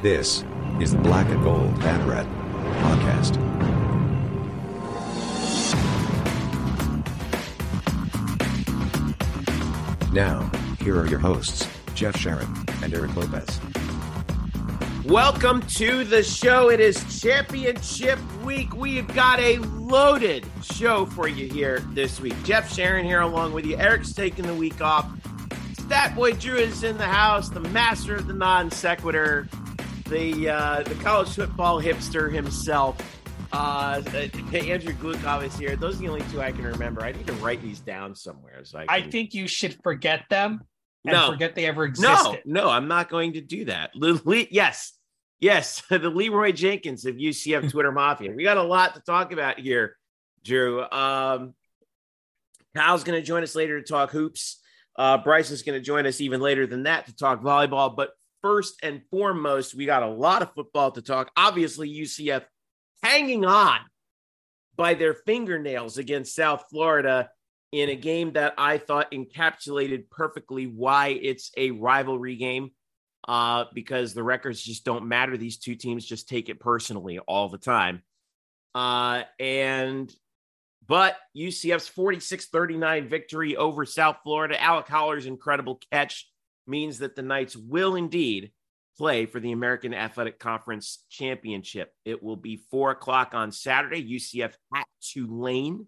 This is the Black and Gold and Red podcast. Now, here are your hosts, Jeff Sharon and Eric Lopez. Welcome to the show. It is championship week. We've got a loaded show for you here this week. Jeff Sharon here along with you. Eric's taking the week off. Stat Boy Drew is in the house, the master of the non sequitur, the uh, the college football hipster himself. Uh, Andrew Glukov is here. Those are the only two I can remember. I need to write these down somewhere. So I, I think you should forget them and No. forget they ever existed. No, no, I'm not going to do that. Le- yes, yes, the Leroy Jenkins of UCF Twitter Mafia. We got a lot to talk about here, Drew. Um, Kyle's going to join us later to talk hoops. Uh, Bryce is going to join us even later than that to talk volleyball. But first and foremost, we got a lot of football to talk. Obviously, UCF hanging on by their fingernails against South Florida in a game that I thought encapsulated perfectly why it's a rivalry game. Uh, because the records just don't matter. These two teams just take it personally all the time. Uh, and but UCF's 46 39 victory over South Florida, Alec Holler's incredible catch means that the Knights will indeed play for the American Athletic Conference Championship. It will be four o'clock on Saturday. UCF at Tulane.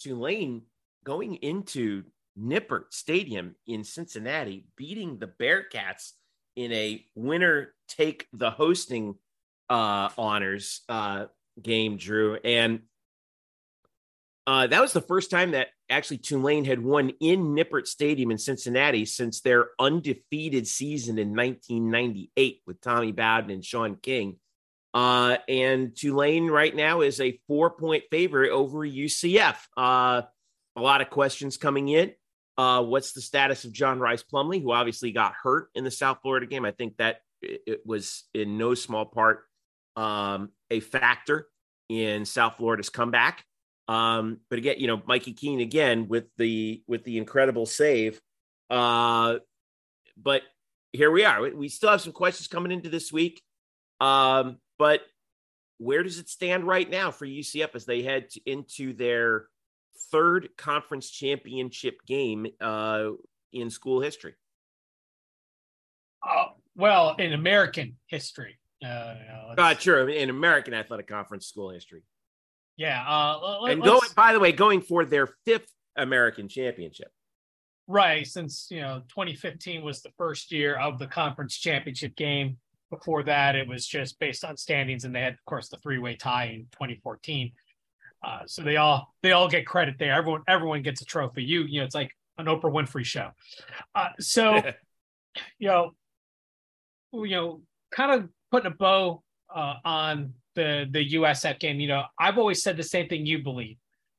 Tulane going into Nippert Stadium in Cincinnati, beating the Bearcats in a winner take the hosting uh, honors uh, game, Drew. And uh, that was the first time that actually Tulane had won in Nippert Stadium in Cincinnati since their undefeated season in 1998 with Tommy Bowden and Shaun King. Uh, and Tulane right now is a four point favorite over UCF. Uh, a lot of questions coming in. Uh, what's the status of John Rice Plumlee, who obviously got hurt in the South Florida game? I think that it, was in no small part um, a factor in South Florida's comeback. Um, but again, you know, Mikey Keene again with the with the incredible save. Uh, but here we are. We- still have some questions coming into this week. Um, but where does it stand right now for UCF as they head to, into their third conference championship game uh, in school history? Uh, well, in American history. Uh, you know, Uh, sure, in American Athletic Conference school history, yeah. Uh, and going by the way, going for their fifth American championship. right since you know 2015 was the first year of the conference championship game. Before that, it was just based on standings, and they had, of course, the three-way tie in 2014. Uh, so they all they all get credit there. Everyone everyone gets a trophy. You you know it's like an Oprah Winfrey show. Uh, so you know, you know, kind of putting a bow uh, on the the USF game. You know, I've always said the same thing you believe.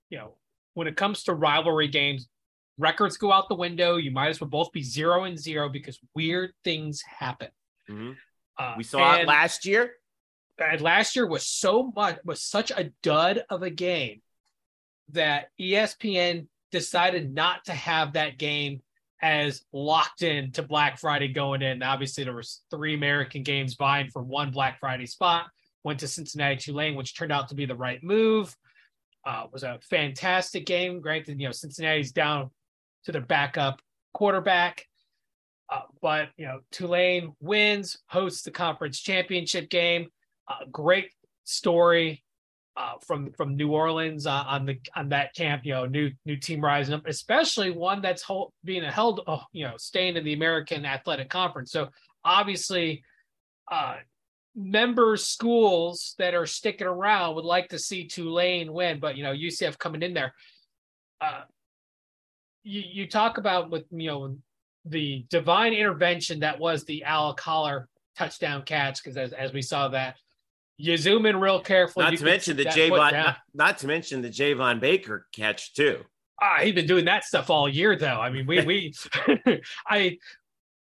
You know, when it comes to rivalry games, records go out the window. You might as well both be zero and zero because weird things happen. Mhm. Uh, We saw it last year. and last year was so much was such a dud of a game that ESPN decided not to have that game as locked in to Black Friday going in. Obviously, there was three American games vying for one Black Friday spot. Went to Cincinnati Tulane, which turned out to be the right move. Uh, was a fantastic game. Granted, you know Cincinnati's down to their backup quarterback, uh, but you know Tulane wins, hosts the conference championship game. Uh, great story uh, from from New Orleans uh, on the on that camp. You know, new new team rising up, especially one that's hold, being held. Uh, you know, staying in the American Athletic Conference. So obviously, uh, member schools that are sticking around would like to see Tulane win, but you know, UCF coming in there. Uh, you you talk about with you know the divine intervention that was the Alec Holler touchdown catch because as, as we saw that you zoom in real carefully. Not to mention the Javon, not, not to mention the Javon Baker catch too. Ah, he's been doing that stuff all year, though. I mean, we we, I,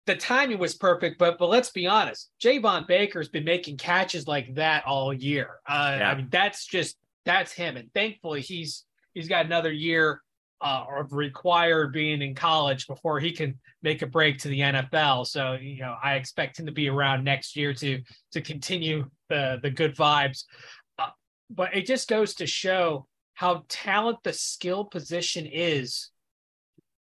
the timing was perfect, but but let's be honest, Javon Baker's been making catches like that all year. Uh, Yeah. I mean, that's just that's him, and thankfully he's he's got another year uh, of required being in college before he can make a break to the NFL. So you know, I expect him to be around next year to to continue the the good vibes. Uh, but it just goes to show how talent the skill position is.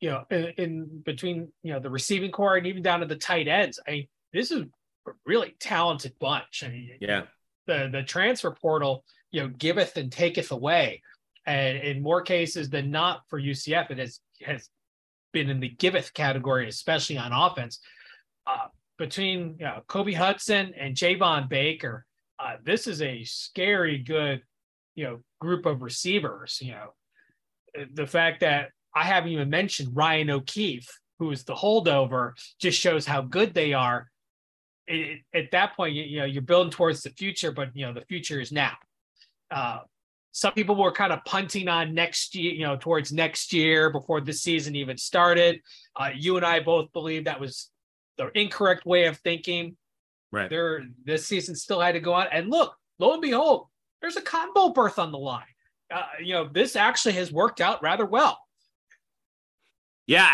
You know, in, in between you know the receiving corps and even down to the tight ends. I this is a really talented bunch. I mean, yeah, the the transfer portal, you know, giveth and taketh away and in more cases than not for UCF, it has has been in the giveth category, especially on offense. Uh, between you know, Kobe Hudson and Javon Baker, uh, this is a scary good, you know, group of receivers. You know, the fact that I haven't even mentioned Ryan O'Keefe, who is the holdover, just shows how good they are. It, it, at that point, you, you, know, you're building towards the future, but you know, the future is now. Uh, some people were kind of punting on next year, you know, towards next year before the season even started. Uh, you and I both believe that was the incorrect way of thinking. Right. There, this season still had to go on. And look, lo and behold, there's a combo berth on the line. Uh, you know, this actually has worked out rather well. Yeah,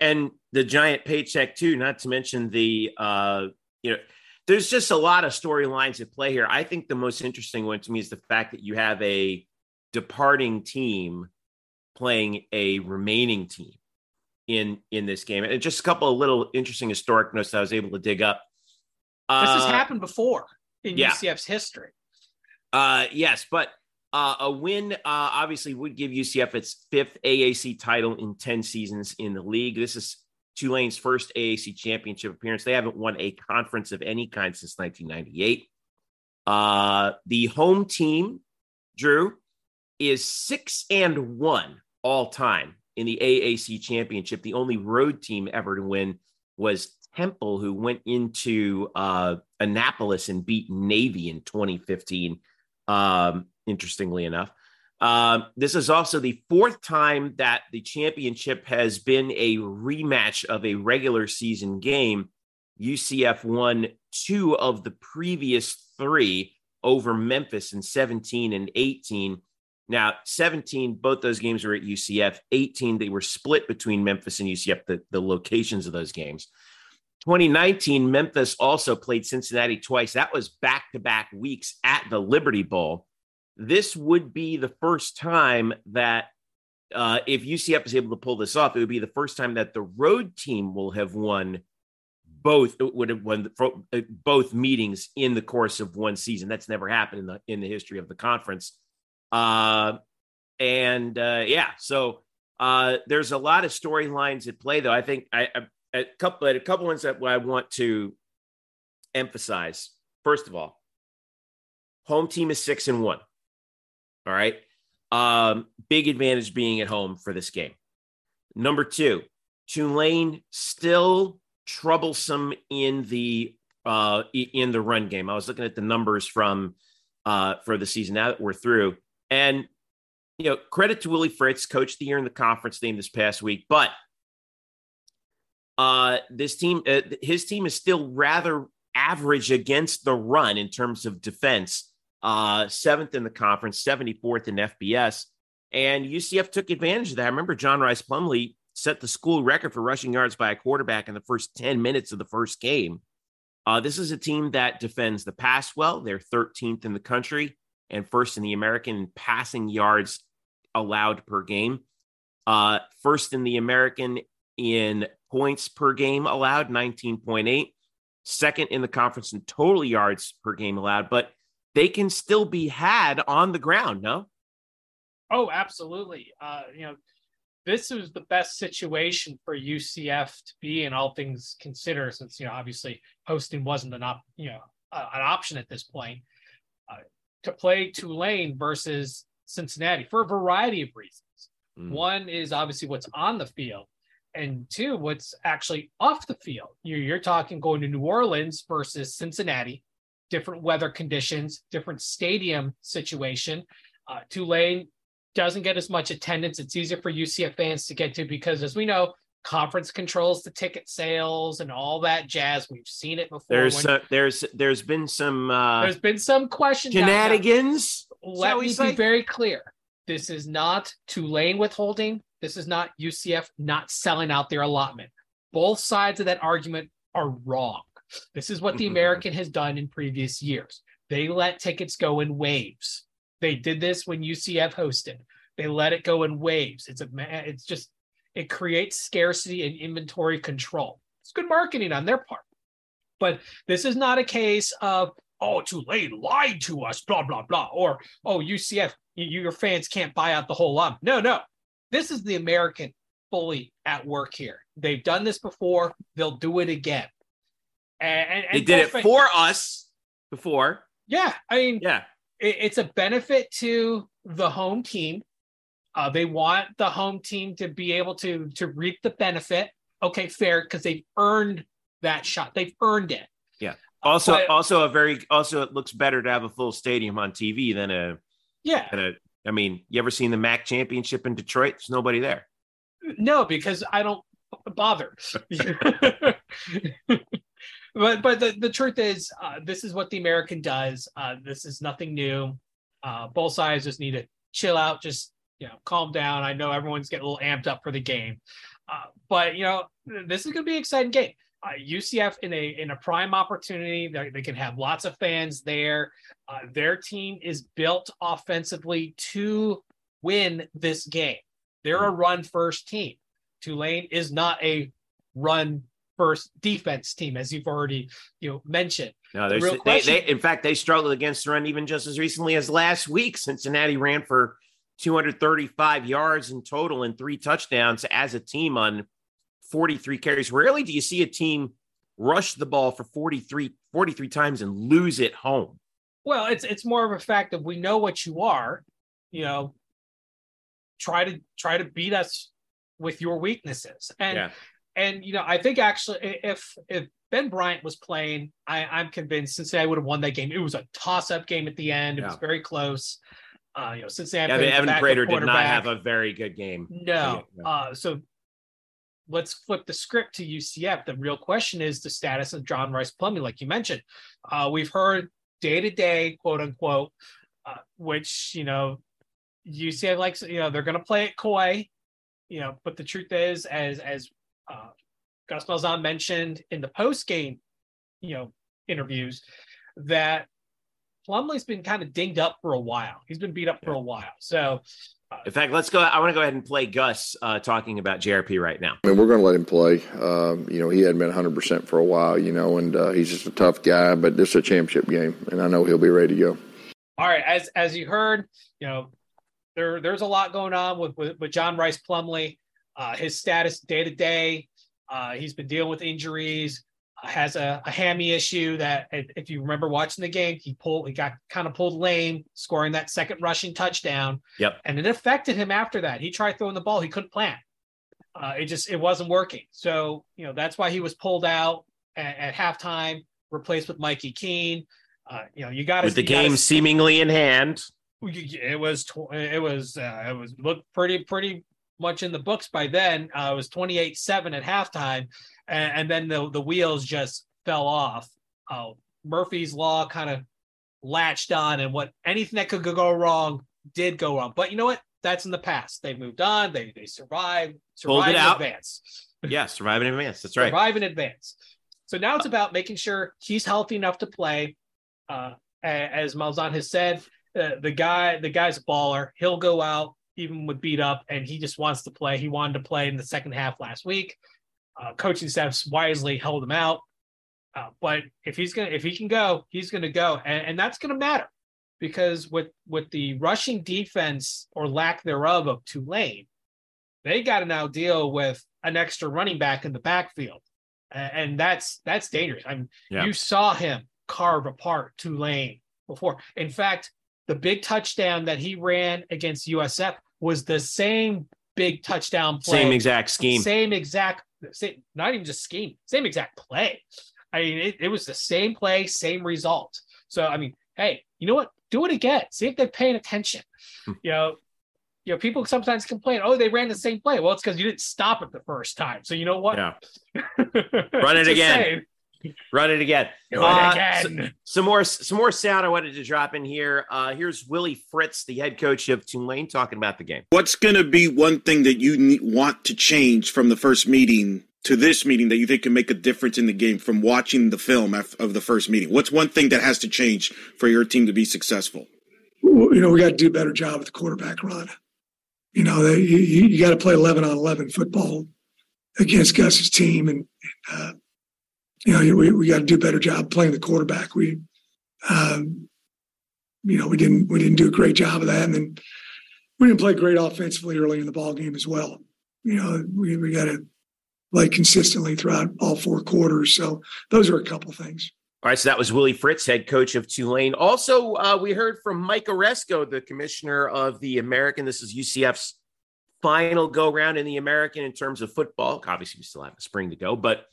and the giant paycheck too. Not to mention the, uh, you know, there's just a lot of storylines at play here. I think the most interesting one to me is the fact that you have a departing team playing a remaining team in in this game. And just a couple of little interesting historic notes that I was able to dig up. Uh, this has uh, happened before in yeah. UCF's history. Uh, yes, but uh, a win uh, obviously would give UCF its fifth AAC title in 10 seasons in the league. This is Tulane's first AAC championship appearance. They haven't won a conference of any kind since 1998. Uh, the home team, Drew, is six and one all time in the AAC championship. The only road team ever to win was Temple, who went into uh, Annapolis and beat Navy in 2015. Um, interestingly enough, um, this is also the fourth time that the championship has been a rematch of a regular season game. UCF won two of the previous three over Memphis in 17 and 18. Now, 17, both those games were at UCF. 18, they were split between Memphis and UCF, the, the locations of those games. 2019, Memphis also played Cincinnati twice. That was back to back weeks at the Liberty Bowl this would be the first time that uh, if UCF is able to pull this off, it would be the first time that the road team will have won both would have won uh, both meetings in the course of one season. That's never happened in the in the history of the conference. Uh, and uh, yeah, so uh, there's a lot of storylines at play, though. I think I, I a couple a couple ones that I want to emphasize. First of all, home team is six and one. All right. Um, big advantage being at home for this game. Number two, Tulane still troublesome in the uh, in the run game. I was looking at the numbers from uh, for the season now that we're through, and you know, credit to Willie Fritz, coach the year in the conference game this past week, but uh, this team, uh, his team is still rather average against the run in terms of defense uh, seventh in the conference, 74th in FBS. And UCF took advantage of that. I remember John Rice Plumlee set the school record for rushing yards by a quarterback in the first 10 minutes of the first game. Uh, this is a team that defends the pass well. They're 13th in the country and first in the American passing yards allowed per game. Uh, first in the American in points per game allowed, 19.8, second in the conference in total yards per game allowed. But they can still be had on the ground, no? Oh, absolutely. Uh, you know, this is the best situation for UCF to be in all things considered, since you know obviously hosting wasn't an op, you know, uh, an option at this point. Uh, to play Tulane versus Cincinnati for a variety of reasons. Mm. One is obviously what's on the field, and two, what's actually off the field. You're, you're talking going to New Orleans versus Cincinnati, different weather conditions, different stadium situation. Uh, Tulane doesn't get as much attendance. It's easier for UCF fans to get to because, as we know, conference controls the ticket sales and all that jazz. We've seen it before. There's when, uh, there's there's been some uh, there's been some questions. Shenanigans. Let me be very clear. This is not Tulane withholding. This is not UCF not selling out their allotment. Both sides of that argument are wrong. This is what the Mhm. American has done in previous years. They let tickets go in waves. They did this when UCF hosted. They let it go in waves. It's a it's just it creates scarcity and inventory control. It's good marketing on their part. But this is not a case of oh Tulane lied to us, blah blah blah, or oh UCF, you, your fans can't buy out the whole lot. No, no, this is the American fully at work here. They've done this before. They'll do it again. And, and, They did it for us before. Yeah, I mean, Yeah. it, it's a benefit to the home team. Uh, they want the home team to be able to to reap the benefit. Okay, fair, because they've earned that shot. They've earned it. Yeah. Also, But- also a very also it looks better to have a full stadium on TV than a Yeah, than a. I mean, you ever seen the MAC championship in Detroit? There's nobody there. no, because I don't bother. but but the, the truth is, uh, this is what the American does. Uh, this is nothing new. Uh, both sides just need to chill out, just you know, calm down. I know everyone's getting a little amped up for the game, uh, but you know, this is going to be an exciting game. Uh, UCF in a in a prime opportunity. They, they can have lots of fans there. Uh, their team is built offensively to win this game. They're a run first team. Tulane is not a run first defense team, as you've already you know mentioned. No, The real they, question- they in fact they struggled against the run even just as recently as last week. Cincinnati ran for 235 yards in total and three touchdowns as a team on 43 carries. Rarely do you see a team rush the ball for 43 43 times and lose it home. Well, it's it's more of a fact that we know what you are. You know, try to try to beat us with your weaknesses, and Yeah. and you know, I think actually, if if Ben Bryant was playing, I, I'm convinced Cincinnati would have won that game. It was a toss up game at the end. It was very close. Uh, you know, Cincinnati. The Evan Prater did not have a very good game. No. Yeah. Uh, so let's flip the script to UCF. The real question is the status of John Rice Plumlee, like you mentioned. Uh, we've heard day to day, quote unquote, uh, which, you know, UCF likes, you know, they're going to play it coy, you know, but the truth is, as, as uh, Gus Malzahn mentioned in the post game, you know, interviews, that Plumlee's been kind of dinged up for a while. He's been beat up for a while. So, In fact, let's go. I want to go ahead and play Gus uh, talking about JRP right now. I mean, we're going to let him play. Um, you know, he hadn't been 100% for a while, you know, and uh, he's just a tough guy, but this is a championship game, and I know he'll be ready to go. all right as as you heard you know there there's a lot going on with with, with john rice plumlee uh his status day to day uh he's been dealing with injuries uh, has a, a hammy issue that if you remember watching the game he pulled he got kind of pulled lame scoring that second rushing touchdown. Yep. and it affected him after that. He tried throwing the ball. He couldn't plant. Uh it just it wasn't working. So you know that's why he was pulled out at, at halftime replaced with mikey keene. Uh, you know, you got With the game seemingly in hand. it was tw- it was uh, it was looked pretty pretty much in the books by then. Uh, it was 28-7 at halftime, and, and then the the wheels just fell off. Uh, Murphy's law kind of latched on, and what anything that could go wrong did go wrong. But you know what? That's in the past. They moved on. They they survived. Pulled Survived in out. advance. Yeah, surviving in advance. That's right. Survive in advance. So now it's about making sure he's healthy enough to play. Uh, as Malzahn has said, uh, the guy, the guy's a baller. He'll go out even with beat up, and he just wants to play. He wanted to play in the second half last week. Uh, coaching staffs wisely held him out. Uh, but if he's gonna, if he can go, he's gonna go, and, and that's gonna matter because with with the rushing defense or lack thereof of Tulane, they got to now deal with an extra running back in the backfield, and that's that's dangerous. I mean, Yeah. you saw him carve apart Tulane before. In fact, the big touchdown that he ran against USF was the same big touchdown play. Same exact scheme. Same exact, same, not even just scheme, same exact play. I mean, it, it was the same play, same result. So, I mean, hey, you know what? Do it again. See if they're paying attention. Hmm. you know, you know, people sometimes complain, oh, they ran the same play. Well, it's because you didn't stop it the first time. So you know what? Yeah. Run it again. saying. Run it again. Do it Uh, again. Some more, some more sound I wanted to drop in here. Uh, here's Willie Fritz, the head coach of Tulane, talking about the game. What's going to be one thing that you need, want to change from the first meeting to this meeting that you think can make a difference in the game from watching the film af- of the first meeting? What's one thing that has to change for your team to be successful? Well, you know, we got to do a better job with the quarterback run. You know, they, you, you got to play 11 on 11 football against Gus's team. And, uh, you know, we, we got to do a better job playing the quarterback. We, um, you know, we didn't, we didn't do a great job of that. And then we didn't play great offensively early in the ball game as well. You know, we, we got to play consistently throughout all four quarters. So those are a couple things. All right, so that was Willie Fritz, head coach of Tulane. Also, uh, we heard from Mike Aresco, the commissioner of the American. This is UCF's final go round in the American in terms of football. Obviously, we still have the spring to go, but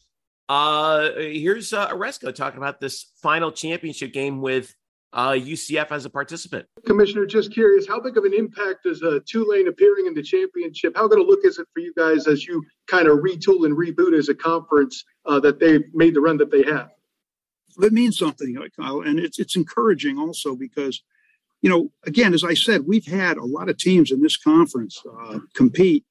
uh, here's uh, Aresco talking about this final championship game with uh, UCF as a participant. Commissioner, just curious, how big of an impact does uh, Tulane appearing in the championship? How good a look is it for you guys as you kind of retool and reboot as a conference uh, that they've made the run that they have? It means something, Kyle, and it's it's encouraging also because, you know, again, as I said, we've had a lot of teams in this conference uh, compete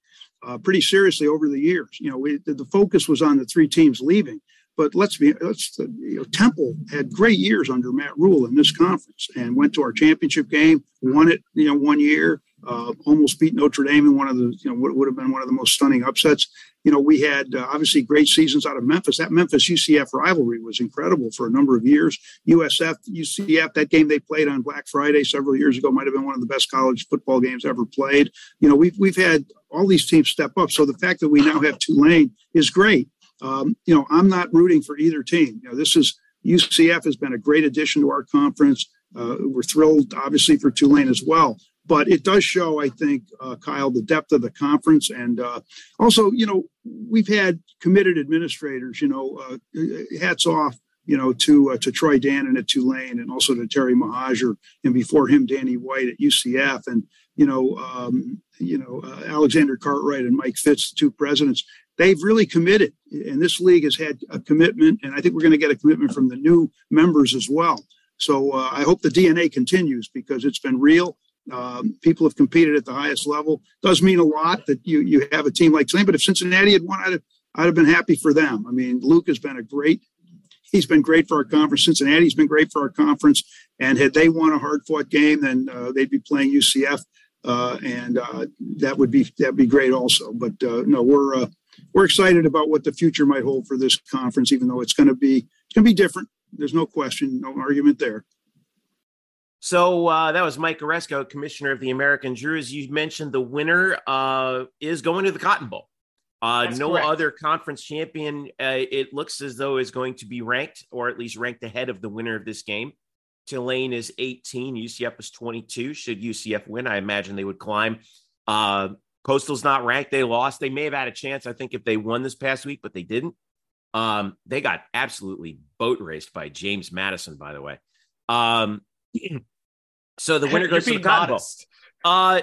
uh, pretty seriously over the years. You know, we, the focus was on the three teams leaving, but let's be let's you know Temple had great years under Matt Rhule in this conference and went to our championship game, won it you know one year, uh, almost beat Notre Dame in one of the you know what would have been one of the most stunning upsets. You know we had uh, obviously great seasons out of Memphis. That Memphis UCF rivalry was incredible for a number of years. USF UCF that game they played on Black Friday several years ago might have been one of the best college football games ever played. You know we've we've had all these teams step up. So the fact that we now have Tulane is great. Um, you know, I'm not rooting for either team. You know, this is UCF has been a great addition to our conference. Uh, we're thrilled, obviously, for Tulane as well. But it does show, I think, uh, Kyle, the depth of the conference, and uh, also, you know, we've had committed administrators. You know, uh, hats off, you know, to uh, to Troy Dannen at Tulane, and also to Terry Mohajir, and before him, Danny White at UCF, and you know, um, you know, uh, Alexander Cartwright and Mike Fitts, the two presidents they've really committed and this league has had a commitment and i think we're going to get a commitment from the new members as well so uh, i hope the dna continues because it's been real um, people have competed at the highest level. Does mean a lot that you you have a team like Tulane, but if cincinnati had won i'd have, I'd have been happy for them. I mean luke has been a great he's been great for our conference. Cincinnati's been great for our conference. And had they won a hard fought game then uh, they'd be playing ucf uh, and uh, that would be that'd be great also. But uh, no we're uh, we're excited about what the future might hold for this conference, even though it's going to be it's going to be different. There's no question, no argument there. So uh, that was Mike Aresco, commissioner of the American Drew. As you mentioned, the winner uh, is going to the Cotton Bowl. Uh, no correct. other conference champion, uh, it looks as though, is going to be ranked, or at least ranked ahead of the winner of this game. Tulane is 18, UCF is 22. Should UCF win, I imagine they would climb. Uh, Coastal's not ranked. They lost. They may have had a chance, I think, if they won this past week, but they didn't. Um, they got absolutely boat raced by James Madison, by the way. Um, so the winner goes to the Cotton Bowl. Uh,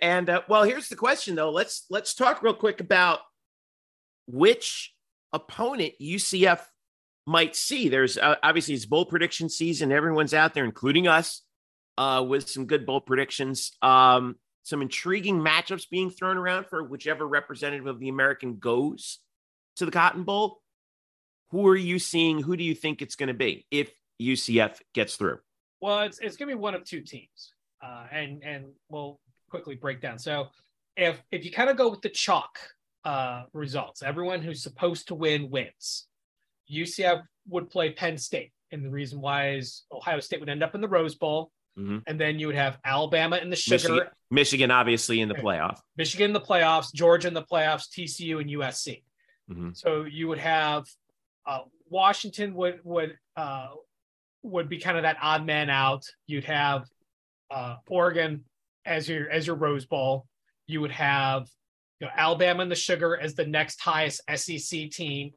and uh, well, here's the question though. Let's let's talk real quick about which opponent UCF might see. There's uh, obviously it's bowl prediction season. Everyone's out there, including us, uh, with some good bowl predictions. Um, some intriguing matchups being thrown around for whichever representative of the American goes to the Cotton Bowl. Who are you seeing? Who do you think it's going to be if UCF gets through? Well, it's it's gonna be one of two teams, uh, and and we'll quickly break down. So, if if you kind of go with the chalk uh, results, everyone who's supposed to win wins. UCF would play Penn State, and the reason why is Ohio State would end up in the Rose Bowl, Mhm. and then you would have Alabama in the Sugar, Michigan, Michigan, obviously in the Okay. Michigan in the playoffs, Georgia in the playoffs, TCU and USC. Mhm. So you would have uh, Washington would would uh, would be kind of that odd man out. You'd have uh, Oregon as your as your Rose Bowl. You would have you know, Alabama and the Sugar as the next highest SEC team.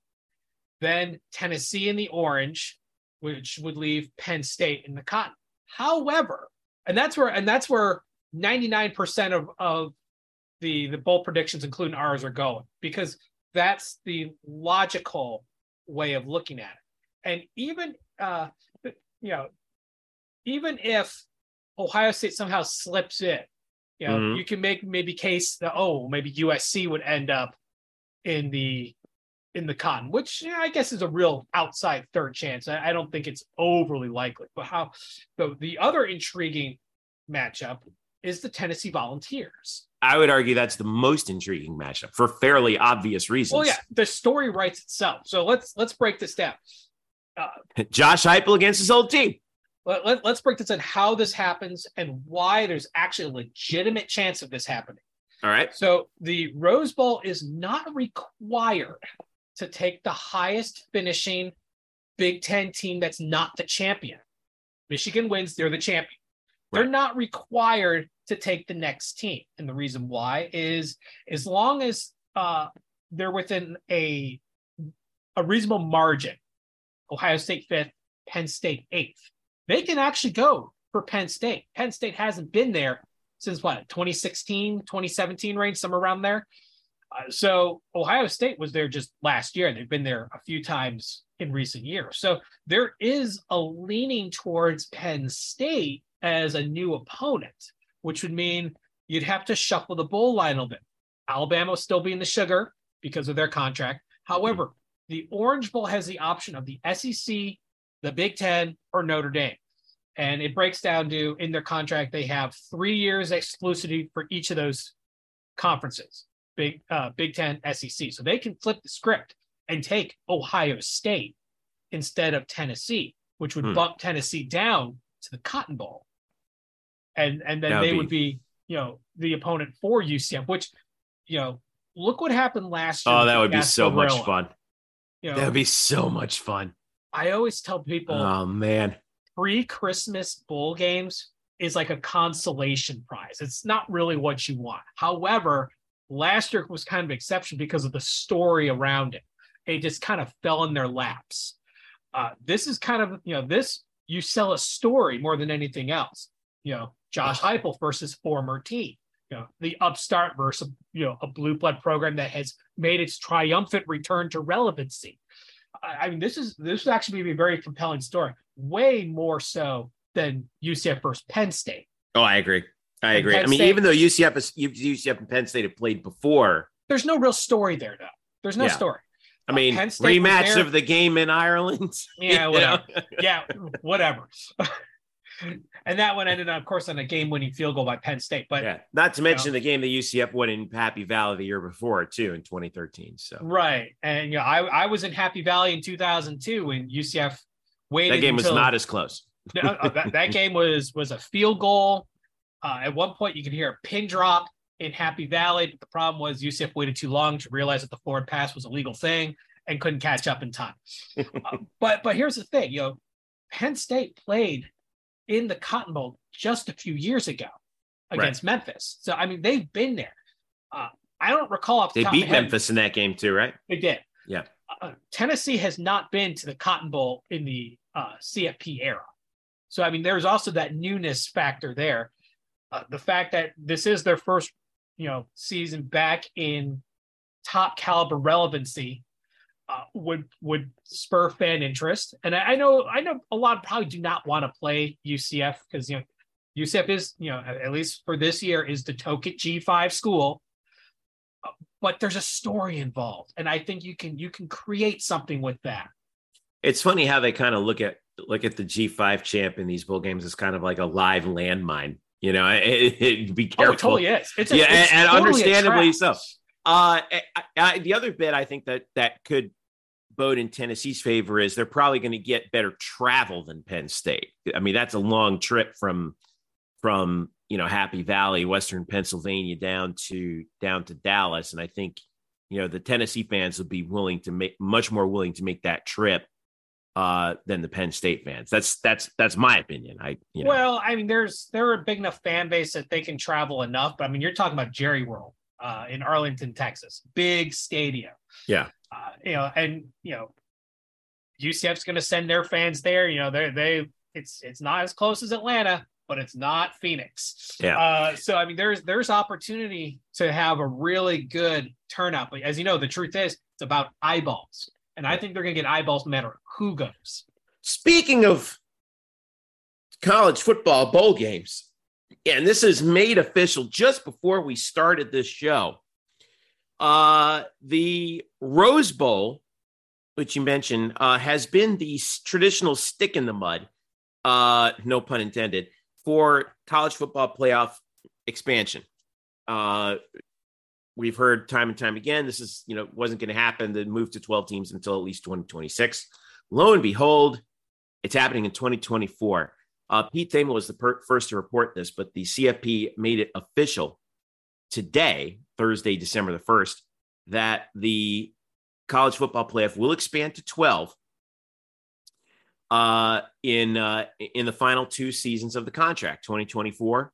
Then Tennessee in the Orange, which would leave Penn State in the Cotton. However, and that's where and that's where ninety nine percent of of the the bowl predictions, including ours, are going because that's the logical way of looking at it. And even uh, you know, even if Ohio State somehow slips in, you know, Mhm. you can make maybe case that oh, maybe USC would end up in the in the cotton, which yeah, I guess is a real outside third chance. I, I don't think it's overly likely. But how the the other intriguing matchup is the Tennessee Volunteers. I would argue that's the most intriguing matchup for fairly obvious reasons. Well, yeah, the story writes itself. So let's let's break this down. Josh Heupel against his old team. Let, let, us break this down how this happens and why there's actually a legitimate chance of this happening. All right. So the Rose Bowl is not required to take the highest finishing Big Ten team that's not the champion. Michigan wins, they're the champion. They're not required to take the next team. And the reason why is as long as uh, they're within a a reasonable margin, Ohio State fifth, Penn State eighth, they can actually go for Penn State. Penn State hasn't been there since what 2016 2017 range somewhere around there. Uh, so ohio state was there just last year. They've been there a few times in recent years. So there is a leaning towards penn state as a new opponent which would mean you'd have to shuffle the bowl line a little bit. Alabama will still be in the sugar because of their contract. However the orange bowl has the option of the sec the big ten or notre dame and it breaks down to in their contract they have three years exclusivity for each of those conferences big uh, big 10 sec so they can flip the script and take ohio state instead of tennessee which would Hmm. bump tennessee down to the cotton bowl and and then That would they be- would be you know the opponent for ucf which you know look what happened last year Oh, that would be so much fun. You know That would be so much fun. i always tell people Oh man. pre-Christmas bowl games is like a consolation prize. It's not really what you want. However, last year was kind of exception because of the story around it. It just kind of fell in their laps. Uh, this is kind of you know this you sell a story more than anything else. You know, Josh Heupel versus former team. You know, the upstart versus you know a blue blood program that has made its triumphant return to relevancy. I I mean, this is this would actually be a very compelling story, way more so than UCF versus Penn State. Oh, I agree. I And agree. Penn I mean, State- even though UCF is UCF and Penn State have played before, There's no real story there, though. There's no Yeah. story. I mean, was rematch of the game in Ireland. Yeah, whatever. yeah, whatever. And that one ended, of course, on a game-winning field goal by Penn State. But Yeah. Not to mention the game that UCF won in Happy Valley the year before too in 2013. So right, and you know, I I was in Happy Valley in 2002 when UCF waited. that game was not as close. No, uh, that, that game was was a field goal. Uh, at one point, you could hear a pin drop in Happy Valley, but the problem was UCF waited too long to realize that the forward pass was a legal thing and couldn't catch up in time. Uh, but but here's the thing, you know, Penn State played in the Cotton Bowl just a few years ago against Memphis, so I mean they've been there. Uh, I don't recall off the They top beat Memphis in that game too, right? They did. Yeah. Uh, Tennessee has not been to the Cotton Bowl in the uh, CFP era. So, I mean, there's also that newness factor there. Uh, the fact that this is their first, you know, season back in top caliber relevancy uh, would would spur fan interest. And I, I know I know a lot probably do not want to play UCF because you know UCF is you know at least for this year is the token G5 school but there's a story involved and i think you can you can create something with that It's funny how they kind of look at look at the G5 champ in these bowl games as kind of like a live landmine. You know, it, it, be oh careful. it totally is it's a, yeah, and, totally understandably so. Uh, I, I, the other bit I think that that could bode in Tennessee's favor is they're probably going to get better travel than Penn State. I mean, that's a long trip from from you know Happy Valley, Western Pennsylvania, down to down to Dallas, and I think you know the Tennessee fans will be willing to make much more willing to make that trip uh, than the Penn State fans. That's that's that's my opinion. I you know. well i mean there's they're a big enough fan base that they can travel enough but i mean you're talking about jerry world uh, in arlington texas. Big stadium. Yeah. uh, you know and you know ucf's going to send their fans there. You know they they it's it's not as close as atlanta but it's not phoenix. Yeah. uh, so i mean there's there's opportunity to have a really good turnout. But as you know the truth is it's about eyeballs. And I think they're going to get eyeballs no matter who goes. Speaking of college football bowl games, and this is made official just before we started this show. Uh, the Rose Bowl, which you mentioned, uh, has been the traditional stick in the mud, uh, no pun intended, for college football playoff expansion. Uh, we've heard time and time again this is you know wasn't going to happen the move to 12 teams until at least 2026 lo and behold it's happening in 2024 uh, pete thamel was the per- first to report this but the cfp made it official today thursday december the 1st that the college football playoff will expand to 12 uh, in uh, in the final two seasons of the contract 2024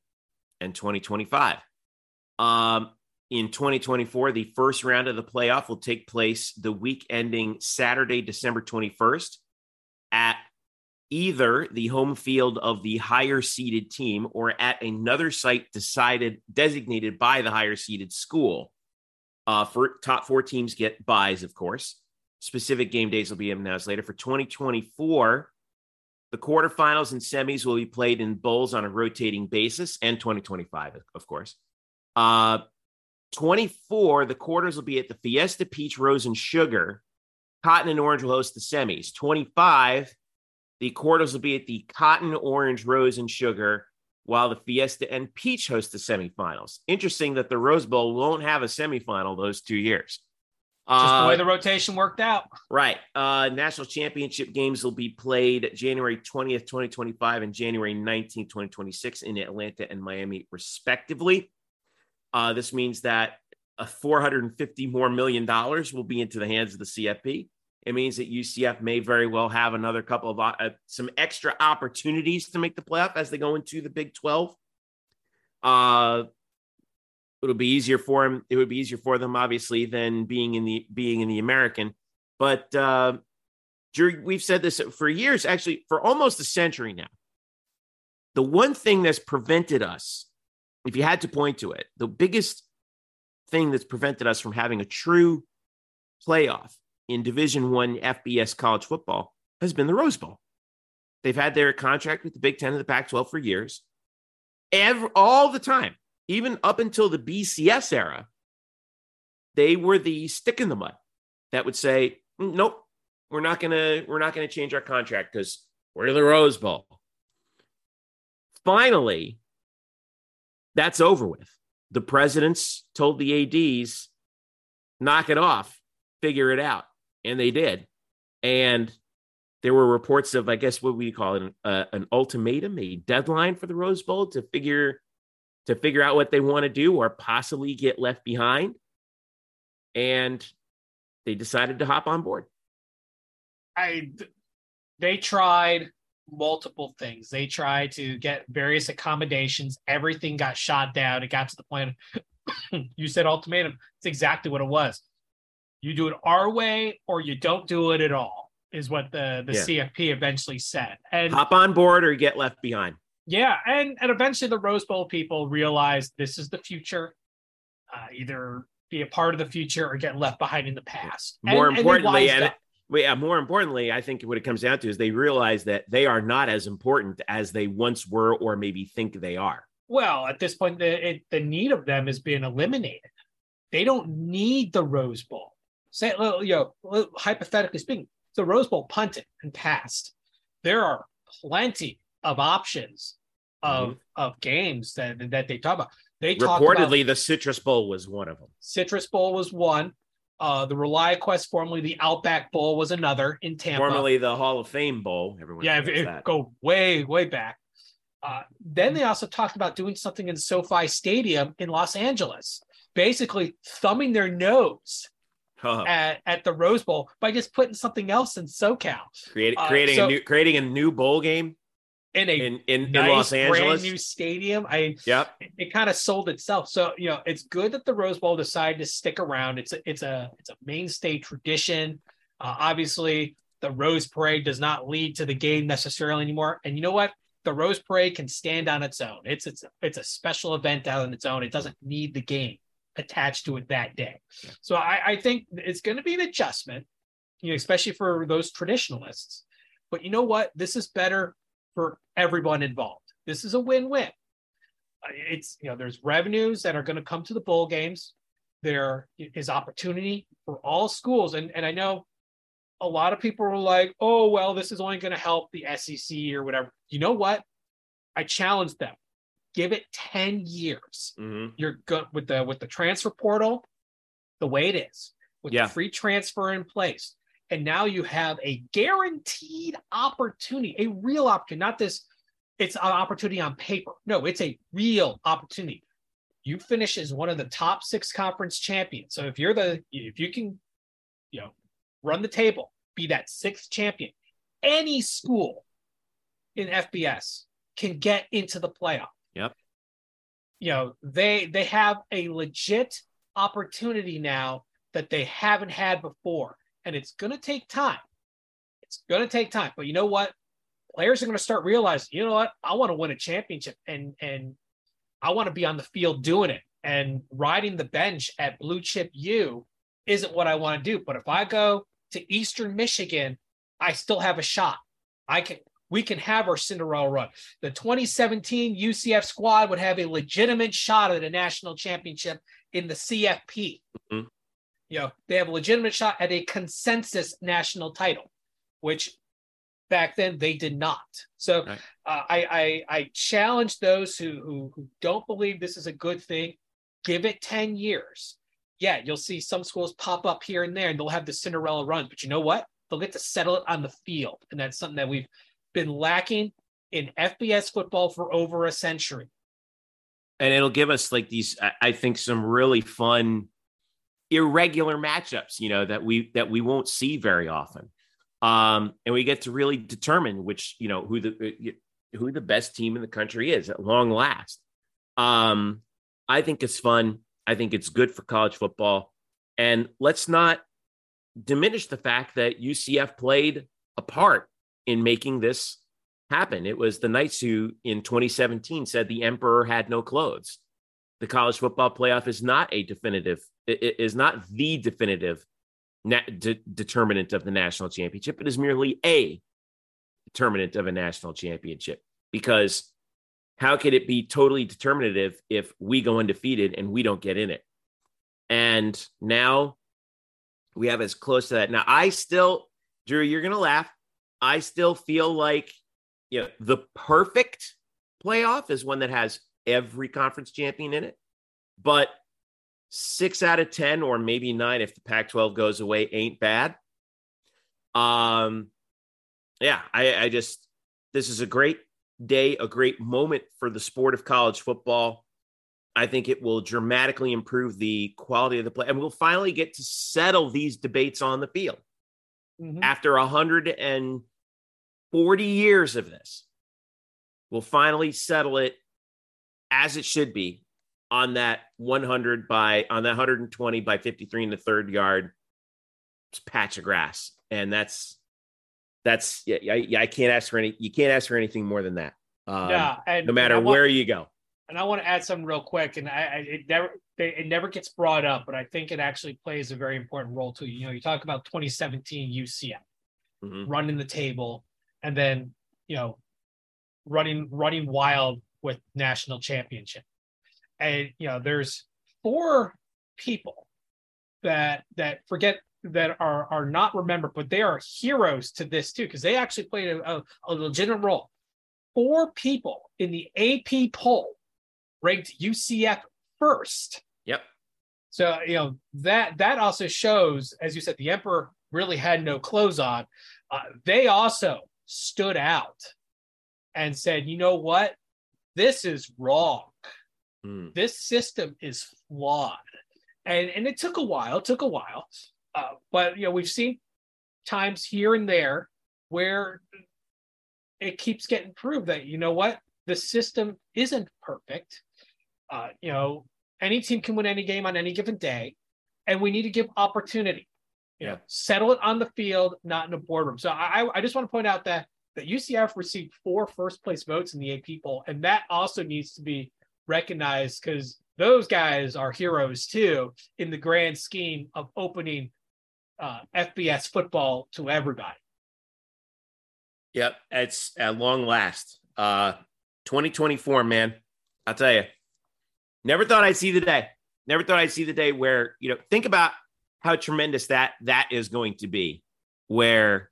and 2025 um, in 2024, the first round of the playoff will take place the week ending Saturday, December 21st at either the home field of the higher seeded team or at another site decided designated by the higher seeded school. Uh, for top four teams get buys, of course. Specific game days will be announced later. For 2024, the quarterfinals and semis will be played in bowls on a rotating basis, and 2025, of course. Uh, 24, the quarters will be at the Fiesta Peach Rose and Sugar. Cotton and Orange will host the semis. 25, the quarters will be at the Cotton, Orange, Rose, and Sugar, while the Fiesta and Peach host the semifinals. Interesting that the Rose Bowl won't have a semifinal those two years. Just the Uh, way the rotation worked out. Right. Uh, national championship games will be played January 20th, 2025 and January 19th, 2026 in Atlanta and Miami, respectively. Uh, this means that a 450 more million dollars will be into the hands of the CFP. It means that UCF may very well have another couple of uh, some extra opportunities to make the playoff as they go into the Big 12. Uh, it'll be easier for them. It would be easier for them, obviously, than being in the being in the American. But uh, we've said this for years, actually, for almost a century now. The one thing that's prevented us, if you had to point to it, the biggest thing that's prevented us from having a true playoff in Division One FBS college football has been the Rose Bowl. They've had their contract with the Big Ten and the Pac-12 for years, every, all the time, even up until the BCS era. They were the stick in the mud that would say, "Mm, "Nope, we're not gonna we're not gonna change our contract because we're the Rose Bowl." Finally, that's over with. The presidents told the ads, "Knock it off, figure it out," and they did. And there were reports of, I guess, what we call it, uh, an ultimatum, a deadline for the Rose Bowl to figure to figure out what they want to do or possibly get left behind. And they decided to hop on board. I they tried multiple things. They tried to get various accommodations. Everything got shot down. It got to the point. you said ultimatum. It's exactly what it was. You do it our way, or you don't do it at all. Is what the the Yeah. CFP eventually said. And Hop on board or get left behind. yeah, and and eventually the Rose Bowl people realized this is the future. Uh, either be a part of the future or get left behind in the past. More and importantly, and yeah, more importantly, I think what it comes down to is they realize that they are not as important as they once were or maybe think they are. Well, at this point, the it, the need of them has been eliminated. They don't need the Rose Bowl. Say, you know, hypothetically speaking, the Rose Bowl punted and passed. There are plenty of options of of games that that they talk about. They talk about Reportedly, the Citrus Bowl was one of them. Citrus Bowl was one. Uh, the ReliaQuest, formerly the Outback Bowl, was another in Tampa. Formerly the Hall of Fame Bowl. Everyone yeah, if, knows if that. go way, way back. Uh, then they also talked about doing something in SoFi Stadium in Los Angeles, basically thumbing their nose Huh. at, at the Rose Bowl by just putting something else in SoCal Create, uh, creating so- a new creating a new bowl game in a in in, in nice Los brand Angeles. new stadium. I Yep. it kind of sold itself. So you know, it's good that the Rose Bowl decided to stick around. It's a it's a it's a mainstay tradition. Uh, obviously, the Rose Parade does not lead to the game necessarily anymore. And you know what? The Rose Parade can stand on its own. It's it's it's a special event out on its own. It doesn't need the game attached to it that day. So I, I think it's going to be an adjustment. you know, especially for those traditionalists. But you know what? This is better for everyone involved. This is a win-win. Uh, It's you know, there's revenues that are going to come to the bowl games. There is opportunity for all schools, and and I know a lot of people were like, oh well, this is only going to help the SEC or whatever. You know what? I challenge them. Give it 10 years. Mhm. You're good with the with the transfer portal, the way it is, with Yeah. the free transfer in place. And now you have a guaranteed opportunity, a real opportunity, not this, it's an opportunity on paper. No, it's a real opportunity. You finish as one of the top six conference champions. So if you're the, if you can, you know, run the table, be that sixth champion, any school in FBS can get into the playoff. You know, they they have a legit opportunity now that they haven't had before. And it's gonna take time. It's gonna take time. But you know what? Players are gonna start realizing, you know what, I want to win a championship and and I want to be on the field doing it. And riding the bench at Blue Chip U isn't what I want to do. But if I go to Eastern Michigan, I still have a shot. I can we can have our Cinderella run. The 2017 UCF squad would have a legitimate shot at a national championship in the CFP. Mhm. You know, they have a legitimate shot at a consensus national title, which back then they did not. So Right. uh, I, I I challenge those who, who who don't believe this is a good thing. Give it 10 years. Yeah, you'll see some schools pop up here and there and they'll have the Cinderella run. But you know what? They'll get to settle it on the field. And that's something that we've been lacking in FBS football for over a century. and it'll give us like these I- think some really fun irregular matchups you know that we that we won't see very often. Um and we get to really determine which you know who the who the best team in the country is at long last. Um i think it's fun. I think it's good for college football. And let's not diminish the fact that ucf played a part in making this happen. It was the Knights who, in 2017, said the Emperor had no clothes. The college football playoff is not a definitive, it is not the definitive de- determinant of the national championship. It is merely a determinant of a national championship. Because how could it be totally determinative if we go undefeated and we don't get in it? And now we have as close to that. Now, I still, Drew, you're going to laugh. I still feel like you know, the perfect playoff is one that has every conference champion in it. But six out of 10, or maybe nine if the Pac 12 goes away, ain't bad. Um, yeah, I, I just, this is a great day, a great moment for the sport of college football. I think it will dramatically improve the quality of the play, and we'll finally get to settle these debates on the field after 140 years of this, we'll finally settle it as it should be on that 100 by on that 120 by 53 in the third yard patch of grass, and that's that's yeah, I, yeah, I can't ask for any. You can't ask for anything more than that. Um, yeah, and no matter want- where you go. and I want to add something real quick, and I, I it never they, it never gets brought up, but I think it actually plays a very important role too. You know, you talk about 2017 UCF Mhm. running the table, and then you know running running wild with national championship, and you know there's four people that that forget that are are not remembered, but they are heroes to this too because they actually played a, a, a legitimate role. Four people in the AP poll ranked UCF first. Yep. So you know that that also shows, as you said, the emperor really had no clothes on. Uh, they also stood out and said, "You know what? This is wrong. Hmm. This system is flawed." And and it took a while. It took a while, uh, but you know we've seen times here and there where it keeps getting proved that you know what the system isn't perfect. Uh, you know, any team can win any game on any given day, and we need to give opportunity. You know, Yeah. settle it on the field, not in a boardroom. So I, I just want to point out that that UCF received four first place votes in the AP poll, and that also needs to be recognized because those guys are heroes too in the grand scheme of opening uh, FBS football to everybody. Yep, it's at long last. Uh, 2024, man. I'll tell you. Never thought I'd see the day. Never thought I'd see the day where you know. Think about how tremendous that that is going to be. Where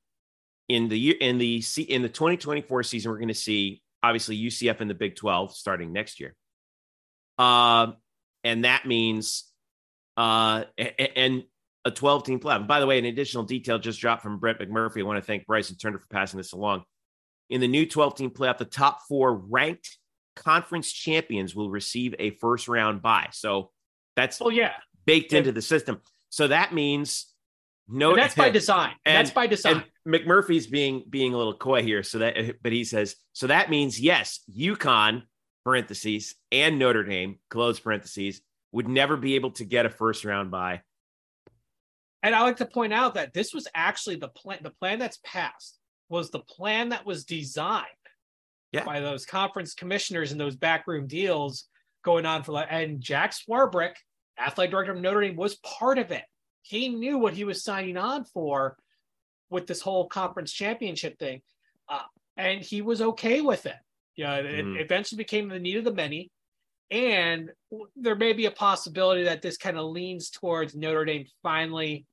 in the year in the in the 2024 season, we're going to see obviously UCF in the Big 12 starting next year. Um, and that means uh, and a 12 team playoff. by the way, an additional detail just dropped from Brett McMurphy. I want to thank Bryson Turner for passing this along. In the new 12 team playoff, the top four ranked conference champions will receive a first round bye. So that's oh yeah baked yeah. into the system. So that means no. And that's by design. And, that's by design. McMurphy's being being a little coy here. So that, but he says so that means yes, UConn parentheses and Notre Dame close parentheses would never be able to get a first round bye. And I like to point out that this was actually the plan. The plan that's passed was the plan that was designed yeah. by those conference commissioners and those backroom deals going on for like. And Jack Swarbrick, athletic director of Notre Dame, was part of it. He knew what he was signing on for with this whole conference championship thing, uh, and he was okay with it. Yeah, you know, mm. it eventually became the need of the many. And there may be a possibility that this kind of leans towards Notre Dame finally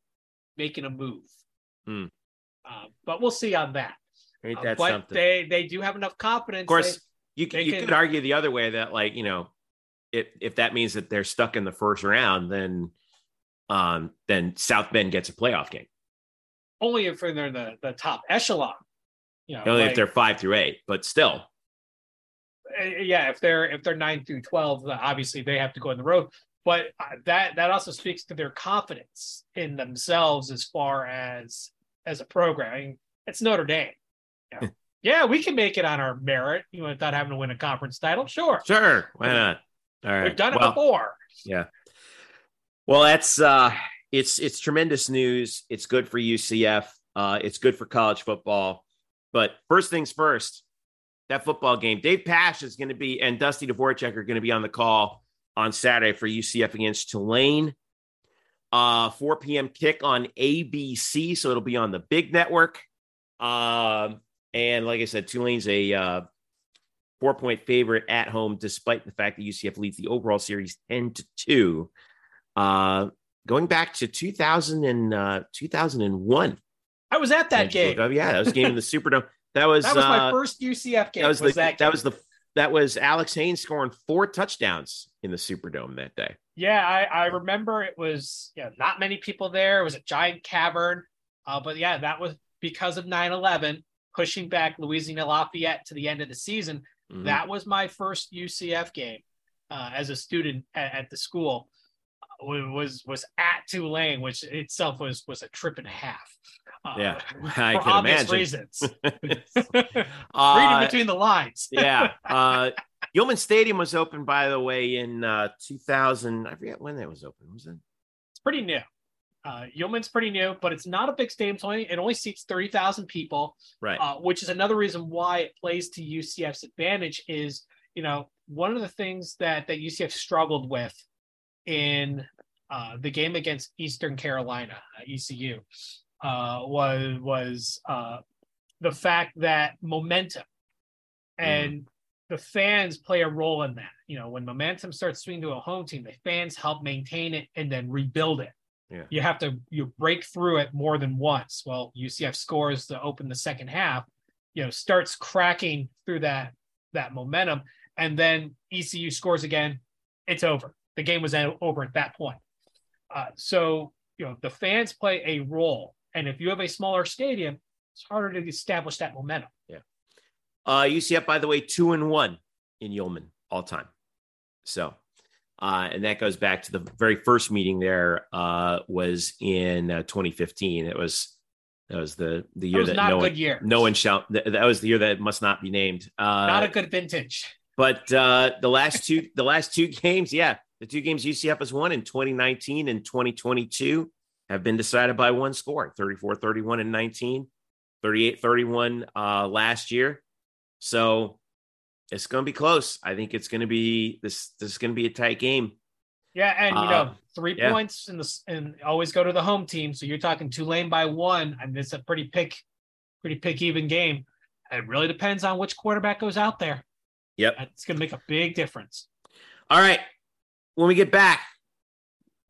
making a move. Hmm. Uh, but we'll see on that. Ain't that uh, but something? they they do have enough confidence. Of course, they, you, they you can, could argue the other way that like you know, if if that means that they're stuck in the first round, then um then South Bend gets a playoff game. Only if they're in the, the top echelon. You know, Only like, if they're five through eight, but still. Uh, yeah, if they're if they're nine through twelve, obviously they have to go on the road. But uh, that that also speaks to their confidence in themselves as far as as a program. I mean, it's Notre Dame. Yeah. yeah, we can make it on our merit. You know, without having to win a conference title. Sure, sure, why not? All right, we've done it well, before. Yeah. Well, that's uh, it's it's tremendous news. It's good for UCF. Uh, it's good for college football. But first things first, that football game. Dave Pasch is going to be and Dusty Dvoracek are going to be on the call on Saturday for UCF against Tulane. Uh, 4 p.m. kick on ABC, so it'll be on the big network. Um, and like I said, Tulane's a uh, four point favorite at home, despite the fact that UCF leads the overall series 10 to 2. Uh, going back to 2000 and, uh, 2001. I was at that game. yeah, that was a game in the Superdome. That was that was my uh, first UCF game. That was, was the, that, that was the that was Alex Haynes scoring four touchdowns in the Superdome that day. Yeah, I, I remember it was yeah, not many people there. It was a giant cavern. Uh, but yeah, that was because of 9-11, pushing back Louisiana Lafayette to the end of the season. Mm-hmm. That was my first UCF game uh, as a student at, at the school. Uh, was was at Tulane, which itself was was a trip and a half. Uh, yeah, I can imagine. reasons. uh, Reading between the lines. yeah. Uh, Yulman Stadium was opened, by the way, in uh, 2000. I forget when that was open. Was it? It's pretty new. Uh, Yulman's pretty new, but it's not a big stadium. It only seats 30,000 people. Right. Uh, which is another reason why it plays to UCF's advantage is, you know, one of the things that, that UCF struggled with in uh, the game against Eastern Carolina, uh, ECU, uh, was was uh, the fact that momentum and mm. the fans play a role in that. You know, when momentum starts swinging to a home team, the fans help maintain it and then rebuild it. Yeah. You have to you break through it more than once. Well, UCF scores to open the second half, you know, starts cracking through that that momentum, and then ECU scores again. It's over. The game was over at that point. Uh, so you know the fans play a role and if you have a smaller stadium, it's harder to establish that momentum. Yeah. Uh, UCF, by the way, two and one in Yulman all time. So, uh, and that goes back to the very first meeting there uh, was in uh, 2015. It was that was the the year that, that no one year. no one shall that, that, was the year that must not be named. Uh, not a good vintage. But uh, the last two the last two games, yeah, the two games UCF has won in 2019 and 2022 have been decided by one score 34 31 and 19, 38 31 uh, last year. So it's going to be close. I think it's going to be this. This is going to be a tight game. Yeah, and you know, Uh, three yeah. points in the and always go to the home team. So you're talking Tulane by one, I and it's a pretty pick, pretty pick even game. It really depends on which quarterback goes out there. Yep. It's going to make a big difference. All right. When we get back,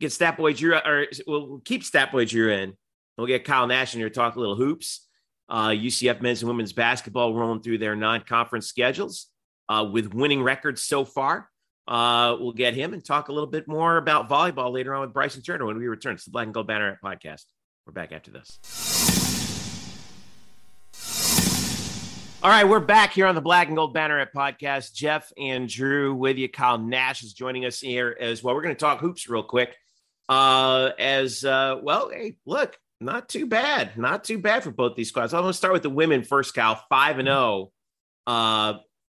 get Stat Boy Drew, or we'll keep Stat Boy Drew in. We'll get Kyle Nash in here talk a little hoops. Uh, UCF men's and women's basketball rolling through their non-conference schedules uh, with winning records so far. Uh, we'll get him and talk a little bit more about volleyball later on with Bryson Turner when we return. It's the Black and Gold Banner podcast. We're back after this. All right, we're back here on the Black and Gold Banneret podcast. Jeff and Drew with you. Kyle Nash is joining us here as well. We're going to talk hoops real quick. Uh, as uh, well, hey, look, not too bad, not too bad for both these squads. I'm going to start with the women first, Kyle. Five and zero.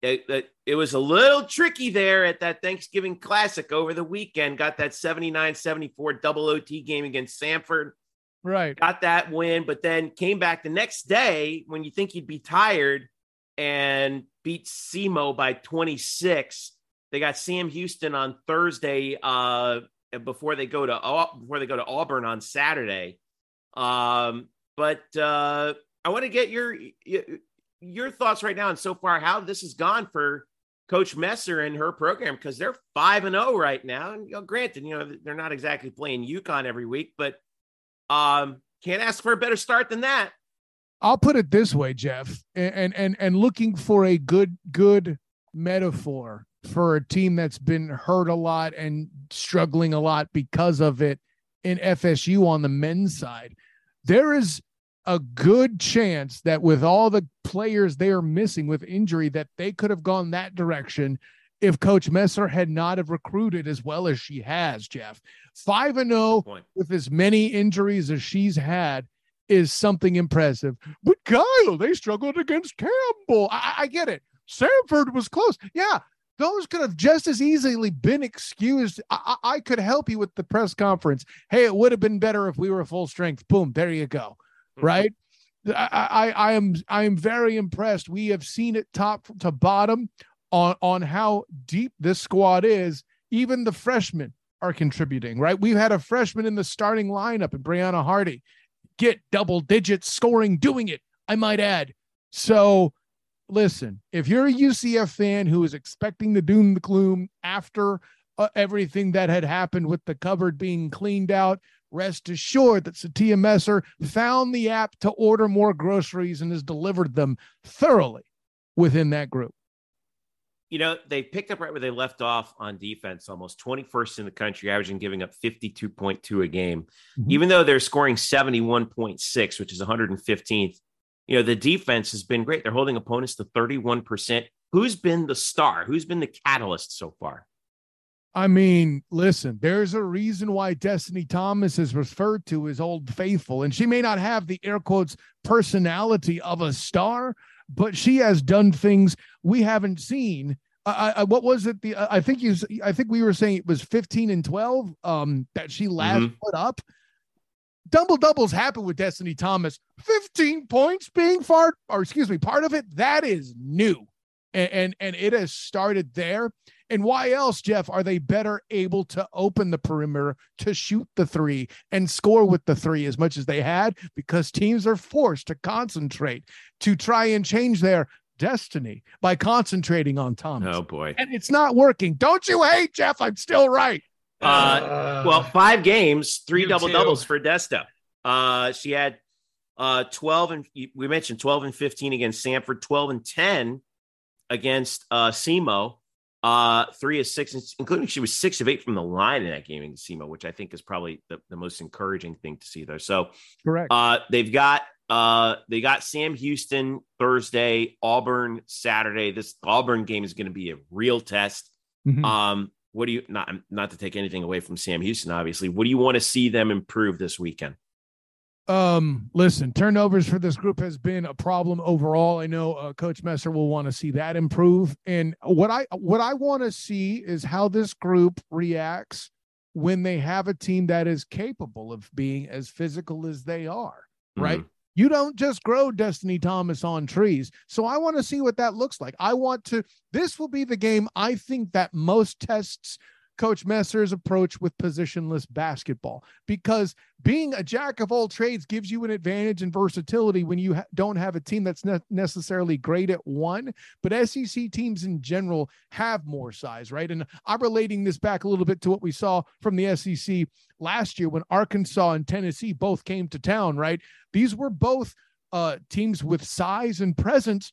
It, it, it was a little tricky there at that Thanksgiving Classic over the weekend. Got that 79-74 double OT game against Samford Right. got that win, but then came back the next day when you think you'd be tired and beat SEMO by 26. They got Sam Houston on Thursday uh, before they go to before they go to Auburn on Saturday. Um, but uh, I want to get your your thoughts right now and so far how this has gone for Coach Messer and her program because they're five and zero right now. And you know, granted, you know they're not exactly playing UConn every week, but um, can't ask for a better start than that. I'll put it this way, Jeff, and and, and looking for a good good metaphor for a team that's been hurt a lot and struggling a lot because of it in FSU on the men's side. There is a good chance that with all the players they are missing with injury that they could have gone that direction if coach Messer had not have recruited as well as she has, Jeff. 5 and 0 with as many injuries as she's had is something impressive. But Kyle, they struggled against Campbell. I, I get it. Samford was close. Yeah, those could have just as easily been excused. I, I, I could help you with the press conference. Hey, it would have been better if we were full strength. Boom, there you go. Right. I, I, I am I am very impressed. We have seen it top to bottom on on how deep this squad is. Even the freshmen are contributing, right? We've had a freshman in the starting lineup and Brianna Hardy get double digits scoring, doing it, I might add. So listen, if you're a UCF fan who is expecting the doom the gloom after uh, everything that had happened with the cupboard being cleaned out, rest assured that Sytia Messer found the app to order more groceries and has delivered them thoroughly within that group. You know, they picked up right where they left off on defense, almost 21st in the country, averaging giving up 52.2 a game. Mhm. Even though they're scoring 71.6, which is 115th, you know, the defense has been great. They're holding opponents to 31%. Who's been the star? Who's been the catalyst so far? I mean, listen, there's a reason why Destiny Thomas is referred to as Old Faithful, and she may not have the air quotes personality of a star, but she has done things we haven't seen. I, I, what was it? The I think you, I think we were saying it was 15 and 12 um, that she last Mhm. put up. Double doubles happen with Destiny Thomas. 15 points being far, or excuse me, part of it that is new, and and, and it has started there. And why else, Jeff, are they better able to open the perimeter to shoot the three and score with the three as much as they had? Because teams are forced to concentrate to try and change their destiny by concentrating on Thomas. Oh, boy. And it's not working. Don't you hate, Jeff? I'm still right. Uh, well, five games, three double too. doubles for Desta. Uh, she had uh, 12 and we mentioned 12 and 15 against Samford, 12 and 10 against uh, SEMO, uh, three of six, including she was six of eight from the line in that game against SEMO, which I think is probably the, the most encouraging thing to see there. So Correct. uh, they've got uh, they got Sam Houston Thursday, Auburn Saturday. This Auburn game is going to be a real test. Mhm. Um, what do you not not to take anything away from Sam Houston, obviously? What do you want to see them improve this weekend? Um, listen, turnovers for this group has been a problem overall. I know uh, Coach Messer will want to see that improve. And what I what I want to see is how this group reacts when they have a team that is capable of being as physical as they are. Right? You don't just grow Destiny Thomas on trees. So I want to see what that looks like. I want to this will be the game I think that most tests Coach Messer's approach with positionless basketball because being a jack of all trades gives you an advantage and versatility when you ha- don't have a team that's ne- necessarily great at one. But SEC teams in general have more size, right? And I'm relating this back a little bit to what we saw from the SEC last year when Arkansas and Tennessee both came to town, right? These were both uh, teams with size and presence.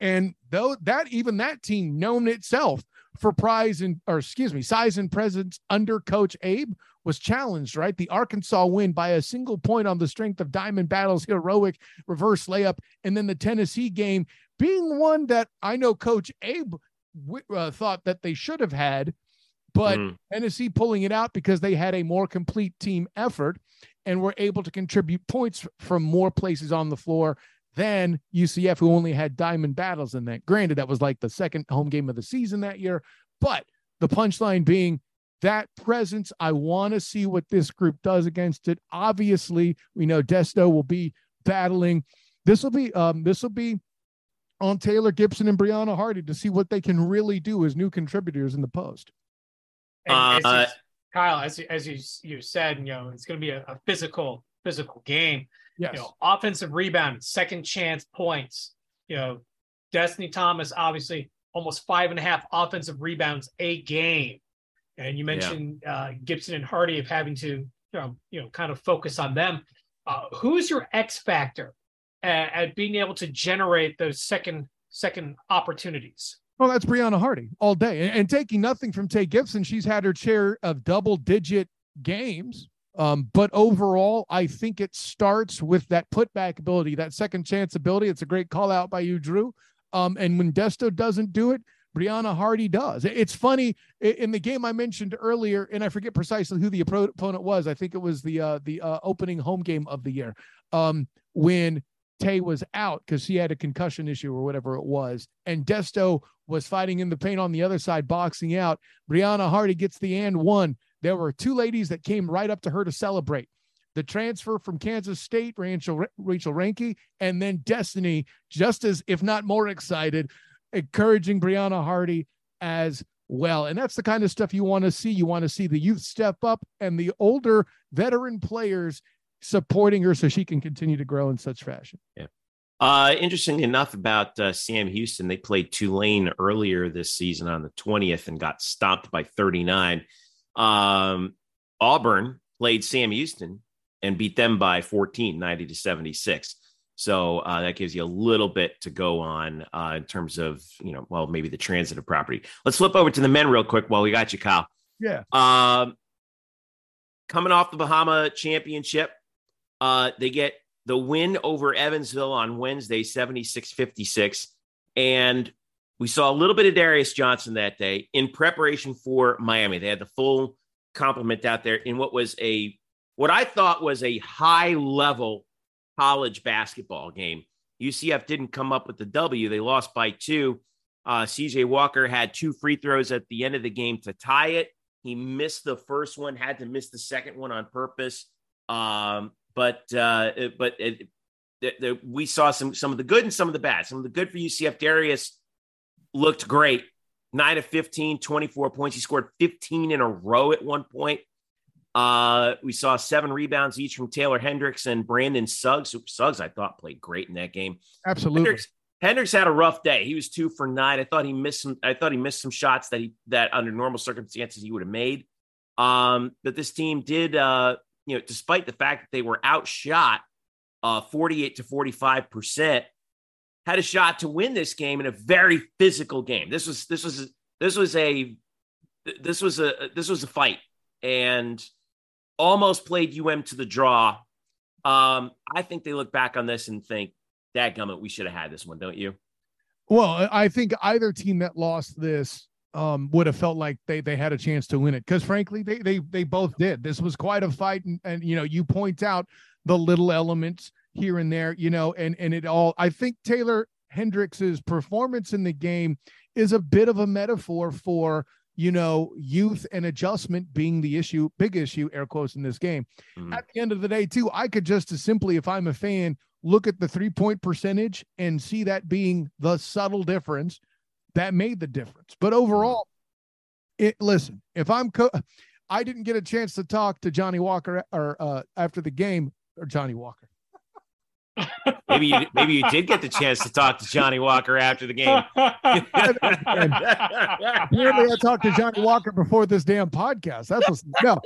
And though that even that team known itself for prize and or excuse me, size and presence under Coach Abe was challenged, right? The Arkansas win by a single point on the strength of Diamond Battles' heroic reverse layup, and then the Tennessee game being one that I know Coach Abe uh, thought that they should have had, but mm. Tennessee pulling it out because they had a more complete team effort and were able to contribute points from more places on the floor than UCF, who only had Diamond Battles in that. Granted, that was like the second home game of the season that year, but the punchline being that presence. I want to see what this group does against it. Obviously, we know Desto will be battling. This will be um, this will be on Taylor Gibson and Brianna Hardy to see what they can really do as new contributors in the post. And uh, Kyle, as as you you said, you know, it's going to be a, a, physical physical game. Yes. You know, offensive rebound, second chance points. You know, Destiny Thomas obviously almost five and a half offensive rebounds a game, and you mentioned yeah. uh, Gibson and Hardy of having to you know you know kind of focus on them. Uh, who's your X factor at, at being able to generate those second second opportunities? Well, that's Brianna Hardy all day. And, and, taking nothing from Tay Gibson, she's had her share of double digit games. Um, but overall, I think it starts with that putback ability, that second chance ability. It's a great call out by you, Drew. Um, and when Desto doesn't do it, Brianna Hardy does. It's funny in the game I mentioned earlier, and I forget precisely who the opponent was. I think it was the uh, the uh, opening home game of the year um, when Tay was out because he had a concussion issue or whatever it was, and Desto was fighting in the paint on the other side, boxing out. Brianna Hardy gets the and one. There were two ladies that came right up to her to celebrate. The transfer from Kansas State, Rachel, Rachel Reinke, and then Destiny, just as, if not more excited, encouraging Brianna Hardy as well. And that's the kind of stuff you want to see. You want to see the youth step up and the older veteran players supporting her so she can continue to grow in such fashion. Yeah. Uh, interesting enough about uh, Sam Houston, they played Tulane earlier this season on the 20th and got stopped by 39. Um, Auburn played Sam Houston and beat them by 14, 90 to 76. So uh, that gives you a little bit to go on uh, in terms of, you know, well, maybe the transitive property. Let's flip over to the men real quick while we got you, Kyle. Yeah. Um, coming off the Baha Mar Championship, uh, they get the win over Evansville on Wednesday, 76 56. And we saw a little bit of Darius Johnson that day in preparation for Miami. They had the full complement out there in what was a what I thought was a high level college basketball game. UCF didn't come up with the W. They lost by two. Uh, CJ Walker had two free throws at the end of the game to tie it. He missed the first one, had to miss the second one on purpose. Um, but uh, but it, it, we saw some some of the good and some of the bad. Some of the good for UCF. Darius looked great. 9 of 15, 24 points. He scored 15 in a row at one point. Uh, we saw seven rebounds each from Taylor Hendricks and Brandon Suggs. Suggs, I thought, played great in that game. Absolutely. Hendricks, Hendricks had a rough day. He was two for nine. I thought he missed some. I thought he missed some shots that he that under normal circumstances he would have made. Um, but this team did uh, you know, despite the fact that they were outshot uh, 48 to 45 percent, had a shot to win this game in a very physical game. This was this was this was a this was a this was a fight and almost played UM to the draw. Um, I think they look back on this and think, "Dadgummit, we should have had this one," don't you? Well, I think either team that lost this um, would have felt like they they had a chance to win it because frankly they they they both did. This was quite a fight, and, and you know you point out the little elements here and there, you know, and and it all. I think Taylor Hendricks's performance in the game is a bit of a metaphor for you know youth and adjustment being the issue, big issue, air quotes in this game. Mm-hmm. At the end of the day, too, I could just as simply, if I'm a fan, look at the three point percentage and see that being the subtle difference that made the difference. But overall, it, listen, if I'm co- I didn't get a chance to talk to Johnny Walker or uh, after the game or Johnny Walker. Maybe you maybe you did get the chance to talk to Johnny Walker after the game. Apparently, I talked to Johnny Walker before this damn podcast. That's what's no.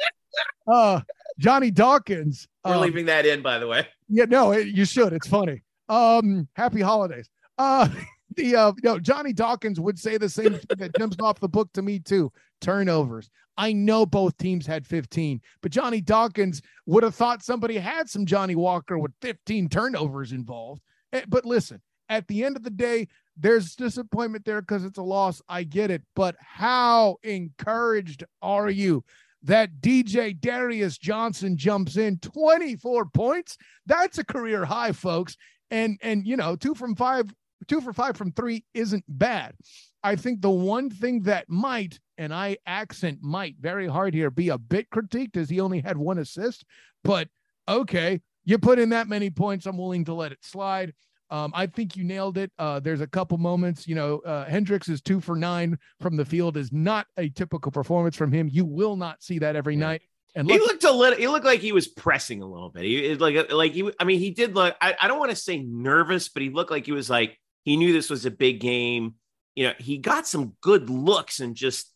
Uh, Johnny Dawkins. We're um, leaving that in, by the way. Yeah, no, it, you should. It's funny. Um, happy holidays. Uh, the uh, no, Johnny Dawkins would say the same thing that jumps off the book to me too. Turnovers. I know both teams had 15, but Johnny Dawkins would have thought somebody had some Johnny Walker with 15 turnovers involved. Eh, But listen, at the end of the day, there's disappointment there because it's a loss. I get it. But how encouraged are you that DJ Darius Johnson jumps in 24 points? That's a career high, folks. And and you know, two from five, two for five from three isn't bad. I think the one thing that might, and I accent might very hard here, be a bit critiqued is he only had one assist. But okay, you put in that many points, I'm willing to let it slide. Um, I think you nailed it. Uh, there's a couple moments, you know, uh, Hendricks is two for nine from the field is not a typical performance from him. You will not see that every night. And He looked a little. He looked like he was pressing a little bit. He like like he. I mean, he did look. I, I don't want to say nervous, but he looked like he was like he knew this was a big game. You know, he got some good looks and just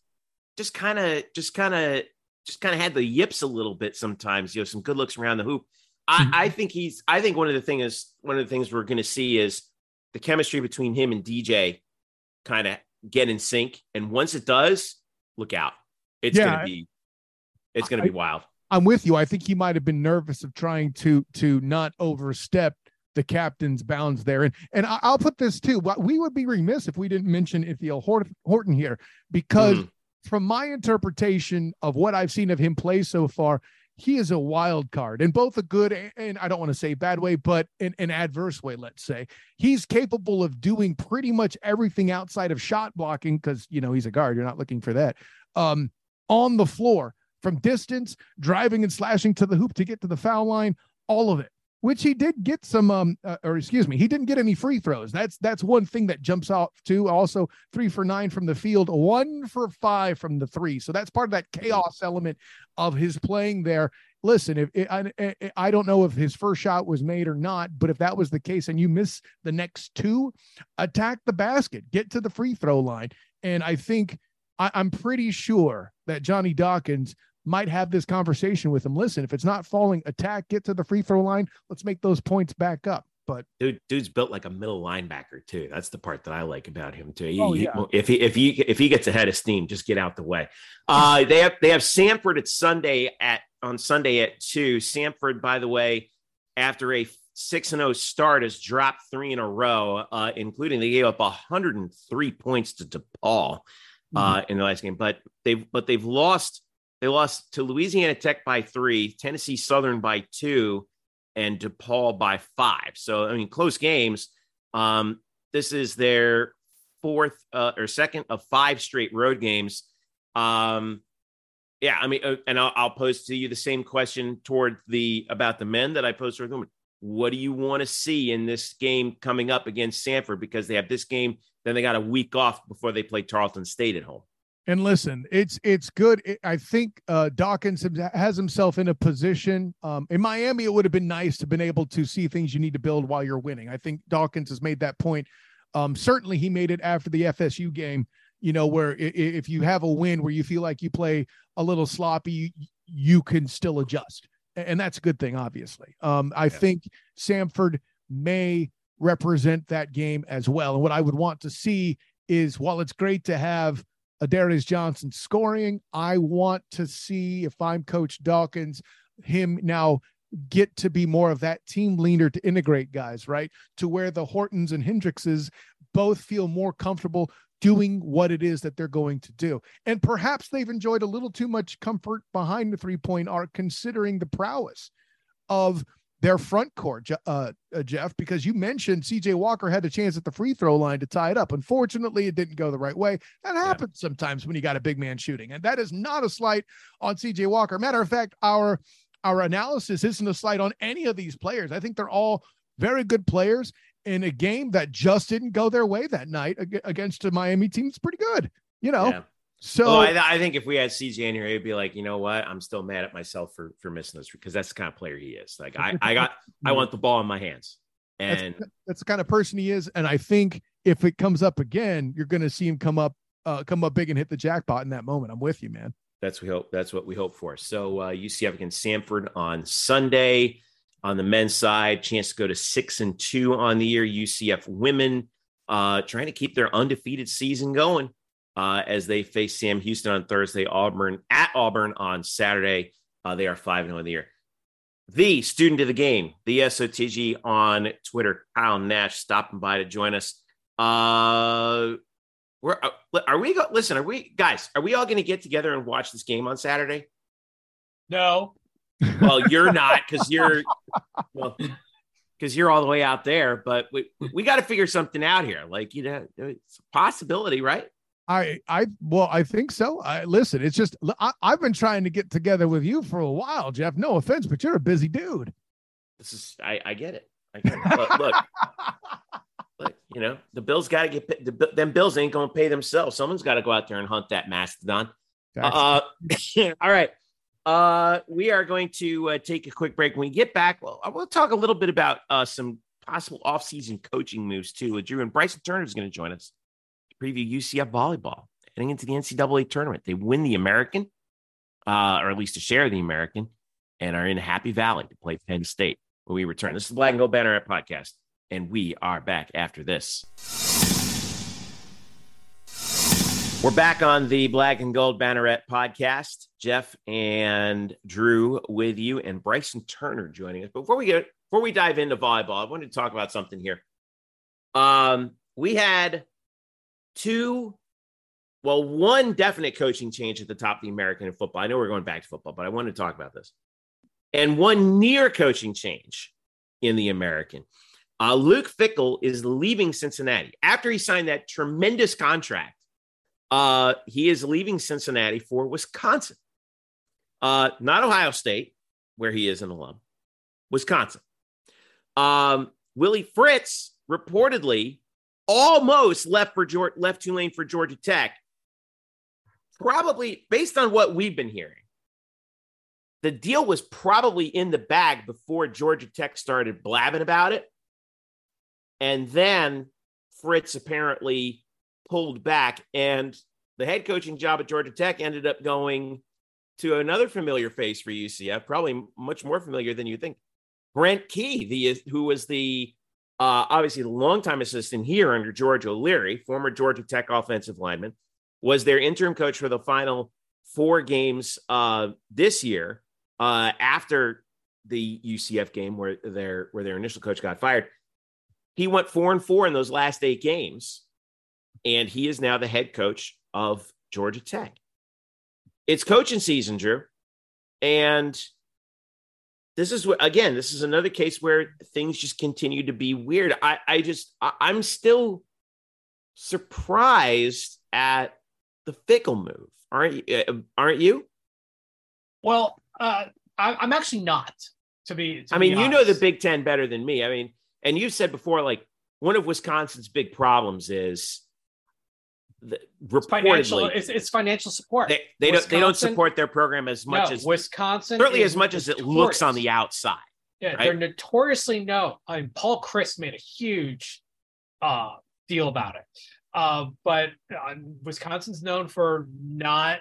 just kind of just kind of just kind of had the yips a little bit sometimes. You know, some good looks around the hoop. I, mm-hmm. I think he's. I think one of the thing is one of the things we're going to see is the chemistry between him and DJ kind of get in sync. And once it does, look out. It's Yeah, going to be. It's going to be wild. I'm with you. I think he might have been nervous of trying to to not overstep the captain's bounds there. And and I- I'll put this too. But we would be remiss if we didn't mention Ithiel Horton here because Mhm. from my interpretation of what I've seen of him play so far, he is a wild card in both a good and, and I don't want to say bad way, but in an adverse way, let's say. He's capable of doing pretty much everything outside of shot blocking because, you know, he's a guard. You're not looking for that. Um, on the floor from distance, driving and slashing to the hoop to get to the foul line, all of it. Which he did get some, um, uh, or excuse me, he didn't get any free throws. That's that's one thing that jumps out too. Also, three for nine from the field, one for five from the three. So that's part of that chaos element of his playing there. Listen, if I, I, I don't know if his first shot was made or not, but if that was the case and you miss the next two, attack the basket, get to the free throw line, and I think I, I'm pretty sure that Johnny Dawkins might have this conversation with him. Listen, if it's not falling, attack, get to the free throw line. Let's make those points back up. But Dude, dude's built like a middle linebacker too. That's the part that I like about him too. He- Oh, he- yeah. if he if he if he gets ahead of steam, just get out the way. Uh, they have they have Samford at Sunday at on Sunday at two. Samford, by the way, after a six and zero start, has dropped three in a row, uh, including they gave up 103 points to DePaul uh, in the last game. But they've but they've lost. They lost to Louisiana Tech by three, Tennessee Southern by two, and DePaul by five. So I mean, close games. Um, this is their fourth uh, or second of five straight road games. Um, yeah, I mean, uh, and I'll, I'll pose to you the same question toward the about the men that I posed toward the women. What do you want to see in this game coming up against Samford? Because they have this game, then they got a week off before they play Tarleton State at home. And listen, it's it's good. It- I think uh, Dawkins has himself in a position. Um, in Miami, it would have been nice to have been able to see things you need to build while you're winning. I think Dawkins has made that point. Um, certainly, he made it after the FSU game. You know, where if you have a win where you feel like you play a little sloppy, you, you can still adjust, and that's a good thing. Obviously, um, I think Samford may represent that game as well. And what I would want to see is, while it's great to have a Darius Johnson scoring. I want to see if I'm Coach Dawkins, him now get to be more of that team leader to integrate guys, right? To where the Hortons and Hendrixes both feel more comfortable doing what it is that they're going to do. And perhaps they've enjoyed a little too much comfort behind the three point arc, considering the prowess of their front court, uh, uh, Jeff, because you mentioned CJ Walker had the chance at the free throw line to tie it up. Unfortunately, it didn't go the right way. That happens sometimes when you got a big man shooting, and that is not a slight on CJ Walker. Matter of fact, our our analysis isn't a slight on any of these players. I think they're all very good players in a game that just didn't go their way that night against a Miami team. It's pretty good, you know. Yeah. So Oh, I, I think if we had CJ in here, he'd be like, you know what? I'm still mad at myself for for missing this because that's the kind of player he is. Like I, I got, I want the ball in my hands, and that's, that's the kind of person he is. And I think if it comes up again, you're going to see him come up, uh, come up big and hit the jackpot in that moment. I'm with you, man. that's we hope. That's what we hope for. So uh, UCF against Samford on Sunday. On the men's side, chance to go to six and two on the year. UCF women uh, trying to keep their undefeated season going uh, as they face Sam Houston on Thursday, Auburn at Auburn on Saturday. Uh, they are five and on the year. The student of the game, the SOTG on Twitter, Kyle Nash, stopping by to join us. Uh, we're uh, are we go, listen? Are we guys? Are we all going to get together and watch this game on Saturday? No. Well, you're not because you're well because you're all the way out there. But we we got to figure something out here. Like you know, it's a possibility, right? I, I, well, I think so. I listen. It's just I, I've been trying to get together with you for a while, Jeff. No offense, but you're a busy dude. This is I, I get it. I get it. Look, look, look, you know, the Bills got to get pa- the, them Bills ain't going to pay themselves. Someone's got to go out there and hunt that mastodon. Uh, all right. Uh, we are going to uh, take a quick break. When we get back, well, I will talk a little bit about uh, some possible offseason coaching moves too. With Drew and Bryson Turner is going to join us preview UCF volleyball heading into the NCAA tournament. They win the American, uh, or at least a share of the American, and are in Happy Valley to play Penn State when we return. This is the Black and Gold Banneret podcast, and we are back after this. We're back on the Black and Gold Banneret podcast. Jeff and Drew with you, and Bryson Turner joining us. Before we get before we dive into volleyball, I wanted to talk about something here. Um, we had two, well, one definite coaching change at the top of the American football. I know we're going back to football, but I wanted to talk about this, and one near coaching change in the American. Uh, Luke Fickell is leaving Cincinnati after he signed that tremendous contract uh, he is leaving Cincinnati for Wisconsin, uh, not Ohio State, where he is an alum, Wisconsin. Um, Willie Fritz reportedly almost left for Georgia, left Tulane for Georgia Tech. Probably based on what we've been hearing, the deal was probably in the bag before Georgia Tech started blabbing about it. And then Fritz apparently pulled back, and the head coaching job at Georgia Tech ended up going to another familiar face for UCF, probably much more familiar than you think. Brent Key, the who was the uh, obviously the longtime assistant here under George O'Leary, former Georgia Tech offensive lineman, was their interim coach for the final four games uh, this year uh, after the UCF game where their where their initial coach got fired. He went four and four in those last eight games and he is now the head coach of Georgia Tech. It's coaching season, Drew. And this is what again, this is another case where things just continue to be weird. I, I just I, I'm still surprised at the Fickell move. Aren't you? uh, Aren't you? Well, uh, I, I'm actually not. To be, to I mean, be you know the. Big Ten better than me. I mean, and you said before, like one of Wisconsin's big problems is the, It's financial. reportedly It's, it's financial support. they, they don't they don't support their program as much no, as Wisconsin. certainly as much as it looks on the outside. Yeah, right? they're notoriously no. I mean, Paul Chryst made a huge uh, deal about it. Uh, but uh, Wisconsin's known for not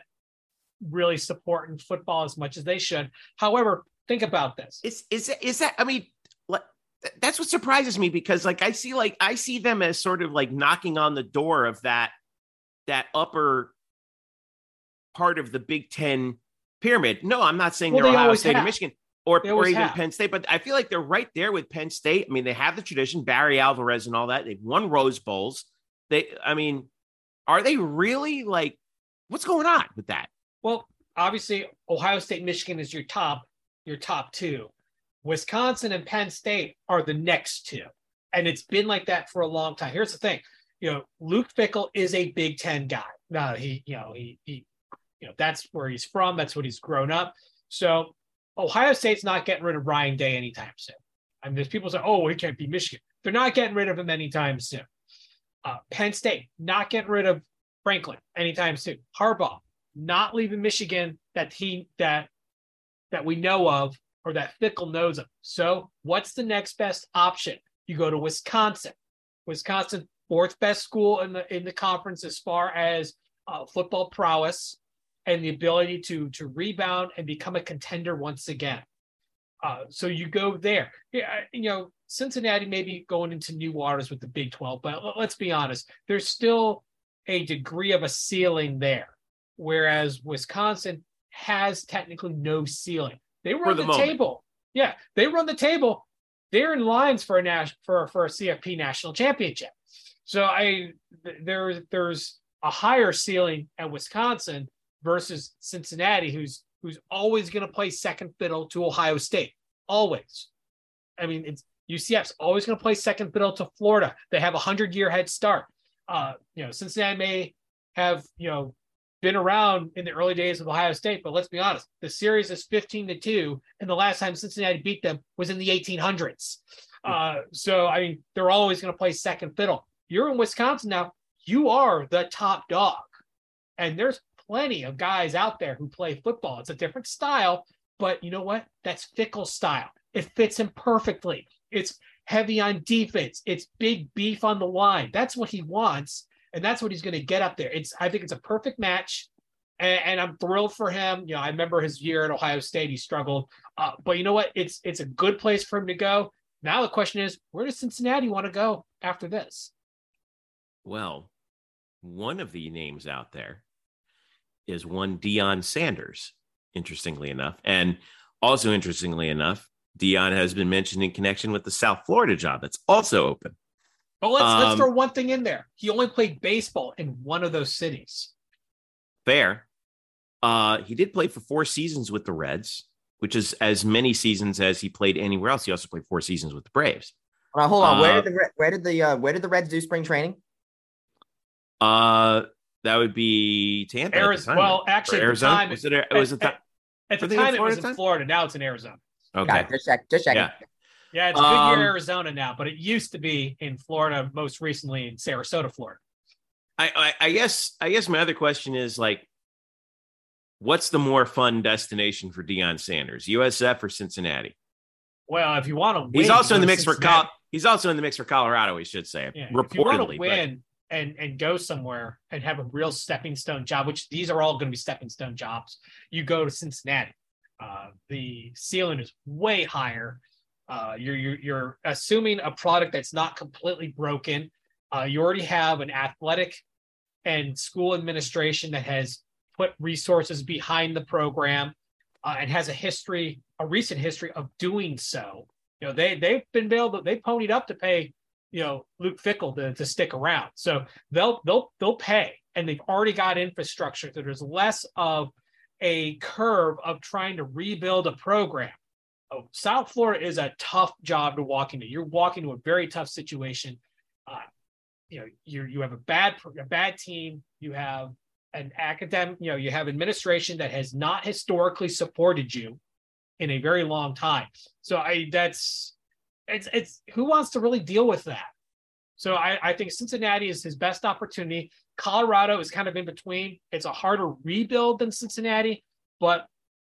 really supporting football as much as they should. However, think about this. Is is that- is that? I mean, like, that's what surprises me because like I see like I see them as sort of like knocking on the door of that that upper part of the Big Ten pyramid. No, I'm not saying Well, they're they Ohio State or. Michigan or, or even have. Penn State, but I feel like they're right there with Penn State. I mean, they have the tradition, Barry Alvarez and all that. They've won Rose Bowls. They, I mean, are they really like? What's going on with that? Well, obviously, Ohio State, Michigan is your top, your top two. Wisconsin and Penn State are the next two, and it's been like that for a long time. Here's the thing, you know, Luke Fickell is a Big Ten guy. Now he, you know, he, he, you know, that's where he's from. That's what he's grown up. So Ohio State's not getting rid of Ryan Day anytime soon. I mean, there's people say, "Oh, he can't be Michigan." They're not getting rid of him anytime soon. Uh, Penn State not getting rid of Franklin anytime soon. Harbaugh not leaving Michigan that he that that we know of or that Fickle knows of. So what's the next best option? You go to Wisconsin. Wisconsin, fourth best school in the in the conference as far as uh, football prowess and the ability to to rebound and become a contender once again. Uh, so you go there. Yeah, you know, Cincinnati maybe going into new waters with the Big 12, but let's be honest, there's still a degree of a ceiling there, whereas Wisconsin has technically no ceiling. They run the the, table. Yeah, they run the table. They're in lines for a nas- for for a CFP national championship. So I there there's a higher ceiling at Wisconsin versus Cincinnati, who's who's always going to play second fiddle to Ohio State. Always. I mean, it's UCF's always going to play second fiddle to Florida. They have a hundred year head start. Uh, you know, Cincinnati may have you know been around in the early days of Ohio State, but let's be honest, the series is 15 to 2, and the last time Cincinnati beat them was in the 1800s. Uh, so, I mean, they're always going to play second fiddle. You're in Wisconsin now, you are the top dog. And there's plenty of guys out there who play football. It's a different style, but you know what? That's Fickell style. It fits him perfectly. It's heavy on defense, it's big beef on the line. That's what he wants and that's what he's going to get up there. It's I think it's a perfect match, and, and, I'm thrilled for him. You know, I remember his year at Ohio State; he struggled, uh, but you know what? It's it's a good place for him to go. Now the question is, where does Cincinnati want to go after this? Well, one of the names out there is one Deion Sanders, interestingly enough. And also interestingly enough, Deion has been mentioned in connection with the South Florida job that's also open. But let's let's Um, throw one thing in there. He only played baseball in one of those cities. Fair. Uh, he did play for four seasons with the Reds, which is as many seasons as he played anywhere else. He also played four seasons with the Braves. Hold on, hold on. where Uh, did the where did the uh, where did the Reds do spring training? Uh, that would be Tampa. at the Arizona. time, Well, actually, Or at the Arizona. time- was it? It was it. at, at the time it was Florida in time? Florida. Now it's in Arizona. Okay. It. Just check. Just checking. Yeah. Yeah, it's big Um, year Arizona now, but it used to be in Florida, most recently in Sarasota, Florida. I, I, I guess I guess my other question is like, what's the more fun destination for Deion Sanders, USF or Cincinnati? Well, if you want to win, He's also in the mix for Col- He's also in the mix for Colorado. We should say Yeah, if you want reportedly. to but- win and and go somewhere and have a real stepping stone job, which these are all going to be stepping stone jobs, you go to Cincinnati. Uh, the ceiling is way higher. Uh, you're, you're you're assuming a product that's not completely broken. Uh, you already have an athletic and school administration that has put resources behind the program uh, and has a history, a recent history of doing so. You know, they they've been able they ponied up to pay you know Luke Fickell to, to stick around. So they'll they'll they'll pay, and they've already got infrastructure. So there's less of a curve of trying to rebuild a program. Oh, South Florida is a tough job to walk into. You're walking to a very tough situation. Uh, you know, you you have a bad a bad team. You have an academic. You know, you have administration that has not historically supported you in a very long time. So I that's it's it's who wants to really deal with that? So I, I think Cincinnati is his best opportunity. Colorado is kind of in between. It's a harder rebuild than Cincinnati, but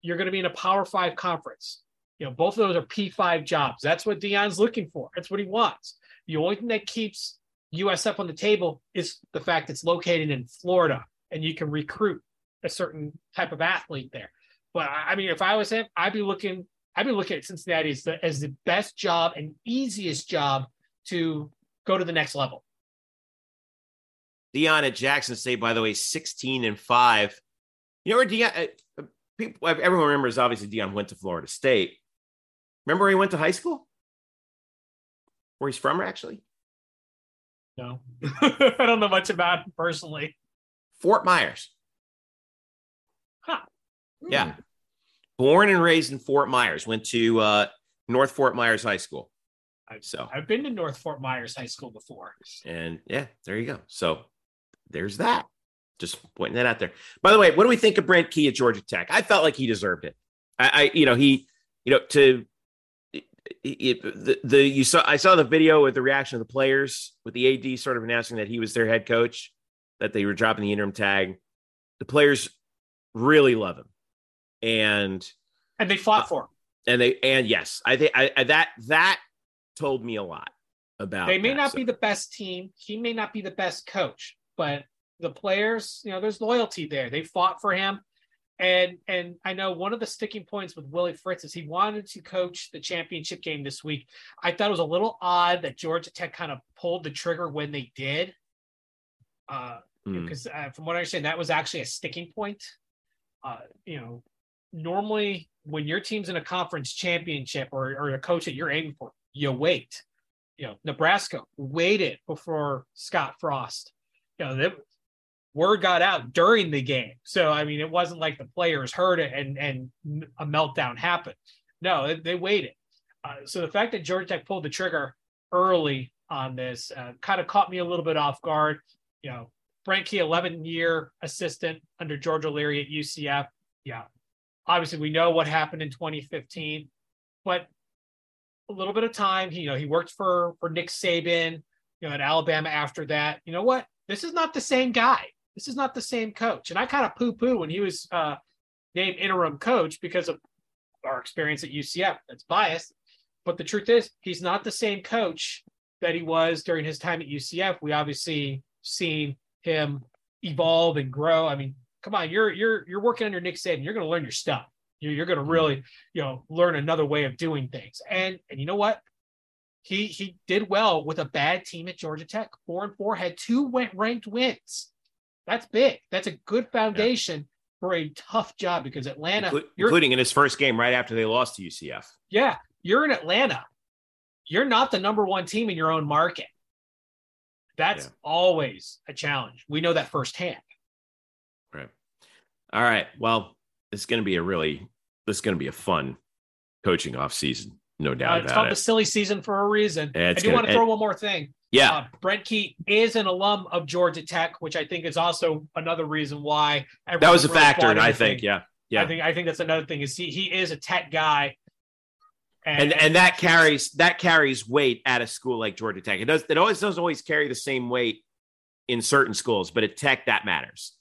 you're going to be in a Power Five conference. You know, both of those are P5 jobs. That's what Deion's looking for. That's what he wants. The only thing that keeps USF on the table is the fact it's located in Florida and you can recruit a certain type of athlete there. But I mean, if I was him, I'd be looking, I'd be looking at Cincinnati as the, as the best job and easiest job to go to the next level. Deion at Jackson State, by the way, 16 and 5. You know where Deion, uh, people, everyone remembers obviously Deion went to Florida State. Remember where he went to high school? Where he's from, actually? No, I don't know much about him personally. Fort Myers. Huh. Yeah. Born and raised in Fort Myers, went to uh, North Fort Myers High School. So, I've been to North Fort Myers High School before. and yeah, there you go. So there's that. Just pointing that out there. By the way, what do we think of Brent Key at Georgia Tech? I felt like he deserved it. I, I you know, he, you know, to it, it, the, the you saw I saw the video with the reaction of the players with the AD sort of announcing that he was their head coach. That they were dropping the interim tag. The players really love him, and and they fought for him. And they and yes, I think I, I that that told me a lot about. They may that, not so. be the best team. He may not be the best coach, but the players, you know, there's loyalty there. They fought for him. And and I know one of the sticking points with Willie Fritz is he wanted to coach the championship game this week. I thought it was a little odd that Georgia Tech kind of pulled the trigger when they did. Uh, Mm. because uh, from what I understand, that was actually a sticking point. Uh, you know, normally when your team's in a conference championship or, or a coach that you're aiming for, you wait. You know, Nebraska waited before Scott Frost. You know, the word got out during the game. So I mean, it wasn't like the players heard it and and a meltdown happened. No, they, they waited. Uh, so the fact that Georgia Tech pulled the trigger early on this uh, kind of caught me a little bit off guard. You know, Brent Key, 11 year assistant under George O'Leary at UCF. Yeah. Obviously, we know what happened in 2015, but a little bit of time. He, you know, he worked for for Nick Saban, you know, at Alabama after that. You know what? This is not the same guy. This is not the same coach. And I kind of poo poo when he was uh, named interim coach because of our experience at UCF. That's biased. But the truth is, he's not the same coach that he was during his time at UCF. We obviously seen him evolve and grow. I mean, come on, you're you're you're working under Nick Saban. You're going to learn your stuff. You're, you're going to mm-hmm. really, you know, learn another way of doing things. And and you know what? He he did well with a bad team at Georgia Tech. Four and four had two went ranked wins. That's big. That's a good foundation for a tough job because Atlanta, Inclu- including in his first game right after they lost to UCF. yeah, you're in Atlanta. You're not the number one team in your own market. That's Yeah. always a challenge. We know that firsthand. Right. All right. Well, it's going to be a really this is going to be a fun coaching off season, no Uh, doubt it's about called it. the silly season for a reason. Yeah, I do gonna- want to it- throw one more thing. yeah. Uh, Brent Key is an alum of Georgia Tech, which I think is also another reason why that was a really factor, and I think, yeah, yeah, I think I think that's another thing is he he is a Tech guy, and and that carries that carries weight at a school like Georgia Tech. It does. It always doesn't always carry the same weight in certain schools, but at Tech that matters.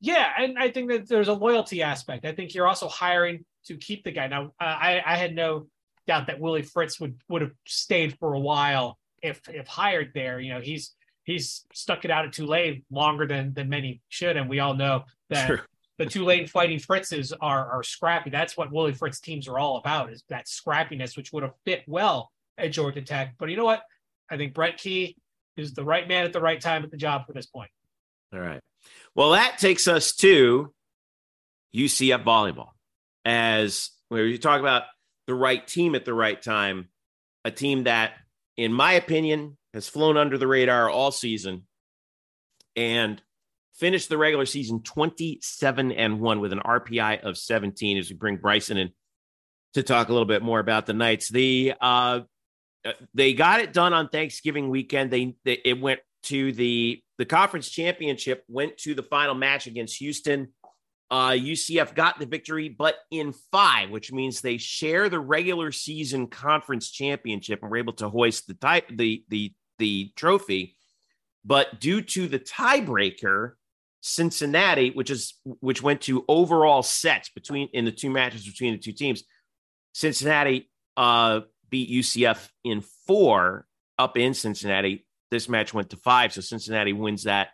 Yeah, and I think that there's a loyalty aspect. I think you're also hiring to keep the guy. Now, uh, I I had no doubt that Willie Fritz would would have stayed for a while if if hired there. You know, he's he's stuck it out at Tulane longer than than many should, and we all know that Sure. The Tulane Fighting Fritzes are are scrappy. That's what Willie Fritz teams are all about is that scrappiness, which would have fit well at Georgia Tech. But you know what? I think Brett Key is the right man at the right time at the job for this point. All right. Well, that takes us to UCF volleyball. As we talk about the right team at the right time, a team that, in my opinion, has flown under the radar all season and finished the regular season 27 and 1 with an RPI of 17 as we bring Bryson in to talk a little bit more about the Knights. The uh they got it done on Thanksgiving weekend. They, they it went to the the conference championship, went to the final match against Houston. Uh, UCF got the victory, but in five, which means they share the regular season conference championship and were able to hoist the type the the the trophy. But due to the tiebreaker, Cincinnati, which is which went to overall sets between in the two matches between the two teams, Cincinnati uh, beat UCF in four up in Cincinnati. This match went to five, so Cincinnati wins that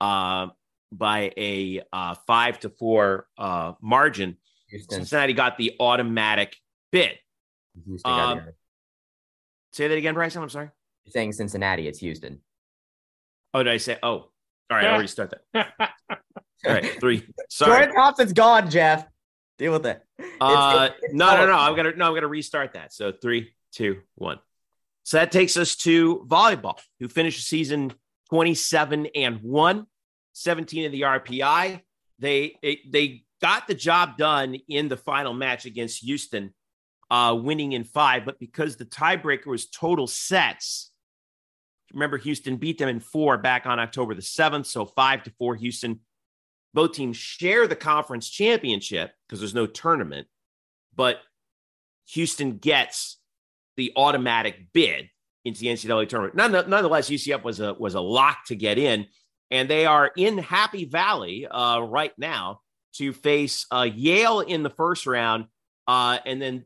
uh, by a uh, five to four uh, margin. Houston. Cincinnati got the automatic bid. Um, Say that again, Bryson. I'm sorry. You're saying Cincinnati, it's Houston. Oh, did I say? Oh, all right. I already start that. All right, three. Sorry. Jordan Thompson's gone, Jeff. Deal with it. Uh, it's- it's no, no, no. I'm gonna no. I'm gonna restart that. So three, two, one. So that takes us to volleyball, who finished the season 27 and one, 17 in the RPI. They it, they got the job done in the final match against Houston, uh, winning in five. But because the tiebreaker was total sets, remember Houston beat them in four back on October the 7th. So five to four, Houston. Both teams share the conference championship because there's no tournament, but Houston gets the automatic bid into the NCAA tournament. Nonetheless, UCF was a was a lock to get in. and they are in Happy Valley uh, right now to face uh, Yale in the first round, uh, and then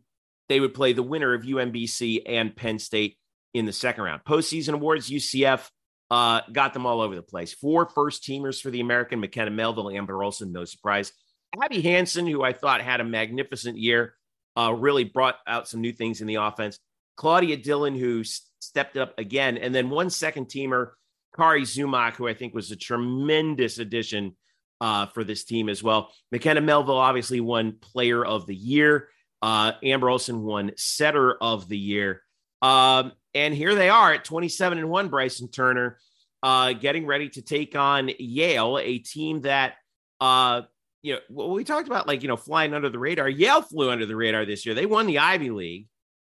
they would play the winner of UMBC and Penn State in the second round. Postseason awards, UCF uh, got them all over the place. Four first teamers for the American McKenna Melville, Amber Olson, no surprise. Abby Hanson, who I thought had a magnificent year, uh, really brought out some new things in the offense. Claudia Dillon, who stepped up again, and then one second teamer, Kari Zumach, who I think was a tremendous addition uh, for this team as well. McKenna Melville obviously won Player of the Year. Uh, Amber Olson won Setter of the Year. Um, and here they are at 27 and 1, Bryson Turner, uh, getting ready to take on Yale, a team that, uh, you know, we talked about like, you know, flying under the radar. Yale flew under the radar this year. They won the Ivy League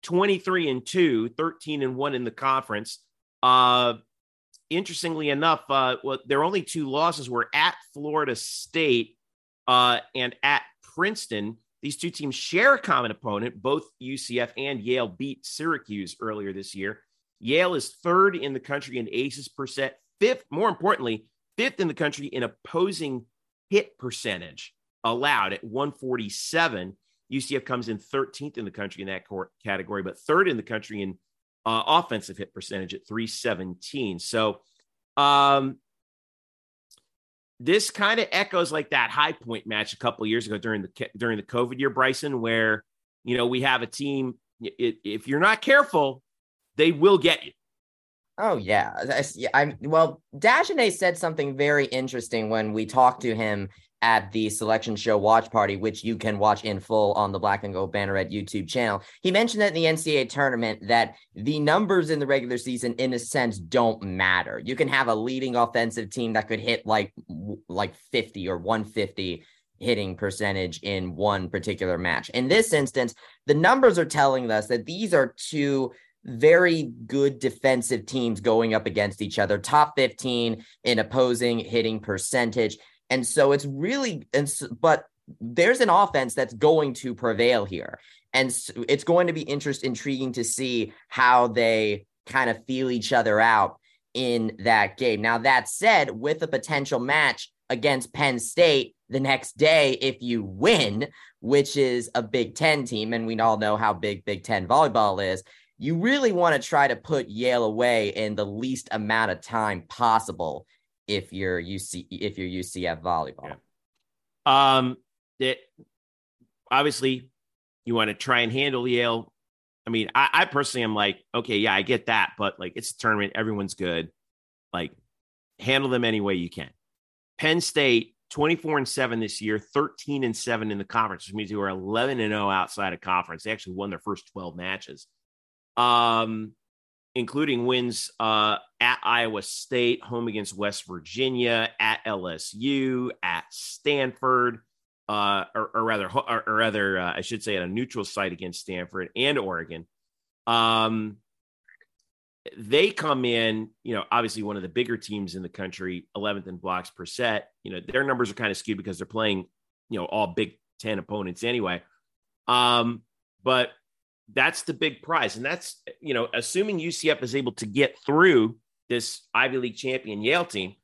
23 and 2, 13 and 1 in the conference. Uh, interestingly enough, uh, well, their only two losses were at Florida State uh, and at Princeton. These two teams share a common opponent. Both UCF and Yale beat Syracuse earlier this year. Yale is third in the country in aces percent, fifth, more importantly, fifth in the country in opposing hit percentage allowed at 147. UCF comes in 13th in the country in that category, but third in the country in uh, offensive hit percentage at 317. So, um, this kind of echoes like that high point match a couple years ago during the during the COVID year, Bryson, where you know we have a team. If you're not careful, they will get you. Oh yeah, I'm well. Dagenais said something very interesting when we talked to him at the selection show watch party, which you can watch in full on the Black and Gold Banneret YouTube channel. He mentioned that in the NCAA tournament that the numbers in the regular season, in a sense, don't matter. You can have a leading offensive team that could hit like like 50 or 150 hitting percentage in one particular match. In this instance, the numbers are telling us that these are two very good defensive teams going up against each other, top 15 in opposing hitting percentage. And so it's really, and but there's an offense that's going to prevail here. And it's going to be interest intriguing to see how they kind of feel each other out in that game. Now, that said, with a potential match against Penn State the next day, if you win, which is a Big Ten team, and we all know how big Big Ten volleyball is, you really want to try to put Yale away in the least amount of time possible if you're UC if you're UCF volleyball. Yeah. Um, that obviously you want to try and handle Yale. I mean, I, I personally am like, okay, yeah, I get that, but like it's a tournament, everyone's good. Like, handle them any way you can. Penn State, 24 and 7 this year, 13 and 7 in the conference, which means they were 11 and 0 outside of conference. They actually won their first 12 matches. Um, including wins uh, at Iowa State, home against West Virginia, at LSU, at Stanford, uh, or, or, rather, or, or rather, uh, I should say, at a neutral site against Stanford and Oregon. Um, they come in, you know, obviously one of the bigger teams in the country, 11th in blocks per set. You know, their numbers are kind of skewed because they're playing, you know, all Big Ten opponents anyway. Um, but that's the big prize. And that's, you know, assuming UCF is able to get through this Ivy League champion Yale team,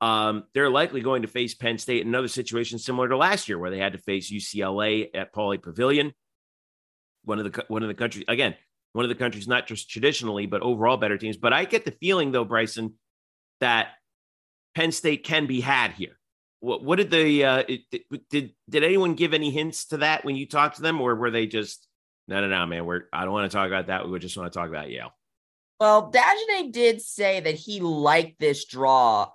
um, they're likely going to face Penn State in another situation similar to last year, where they had to face UCLA at Pauley Pavilion. One of the one of the countries again, one of the countries not just traditionally but overall better teams. But I get the feeling though, Bryson, that Penn State can be had here. What, what did the uh, did did anyone give any hints to that when you talked to them, or were they just no, no, no, man. We're I don't want to talk about that. We just want to talk about Yale. Well, Dagenais did say that he liked this draw,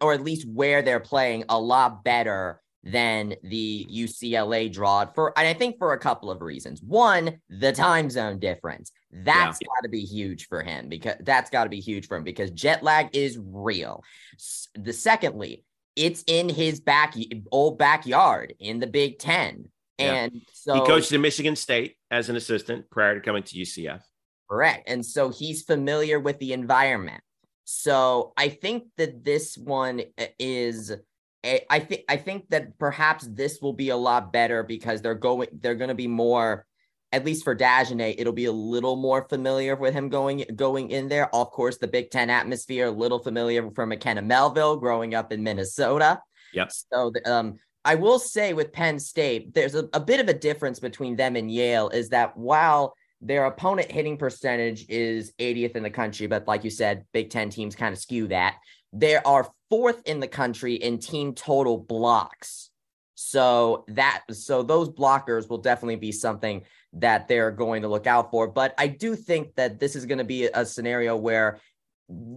or at least where they're playing, a lot better than the UCLA draw for, and I think for a couple of reasons. One, the time zone difference. That's yeah. got to be huge for him because that's got to be huge for him because jet lag is real. The secondly, it's in his back old backyard in the Big Ten. And yeah. so he coached at Michigan State as an assistant prior to coming to UCF. Correct. And so he's familiar with the environment. So I think that this one is I think I think that perhaps this will be a lot better because they're going they're going to be more at least for Dagenais, it'll be a little more familiar with him going going in there. Of course, the Big Ten atmosphere, a little familiar for McKenna Melville growing up in Minnesota. Yep. So um, I will say with Penn State, there's a, a bit of a difference between them and Yale. Is that while their opponent hitting percentage is 80th in the country, but like you said, Big Ten teams kind of skew that. They are fourth in the country in team total blocks. So that so those blockers will definitely be something that they're going to look out for. But I do think that this is going to be a scenario where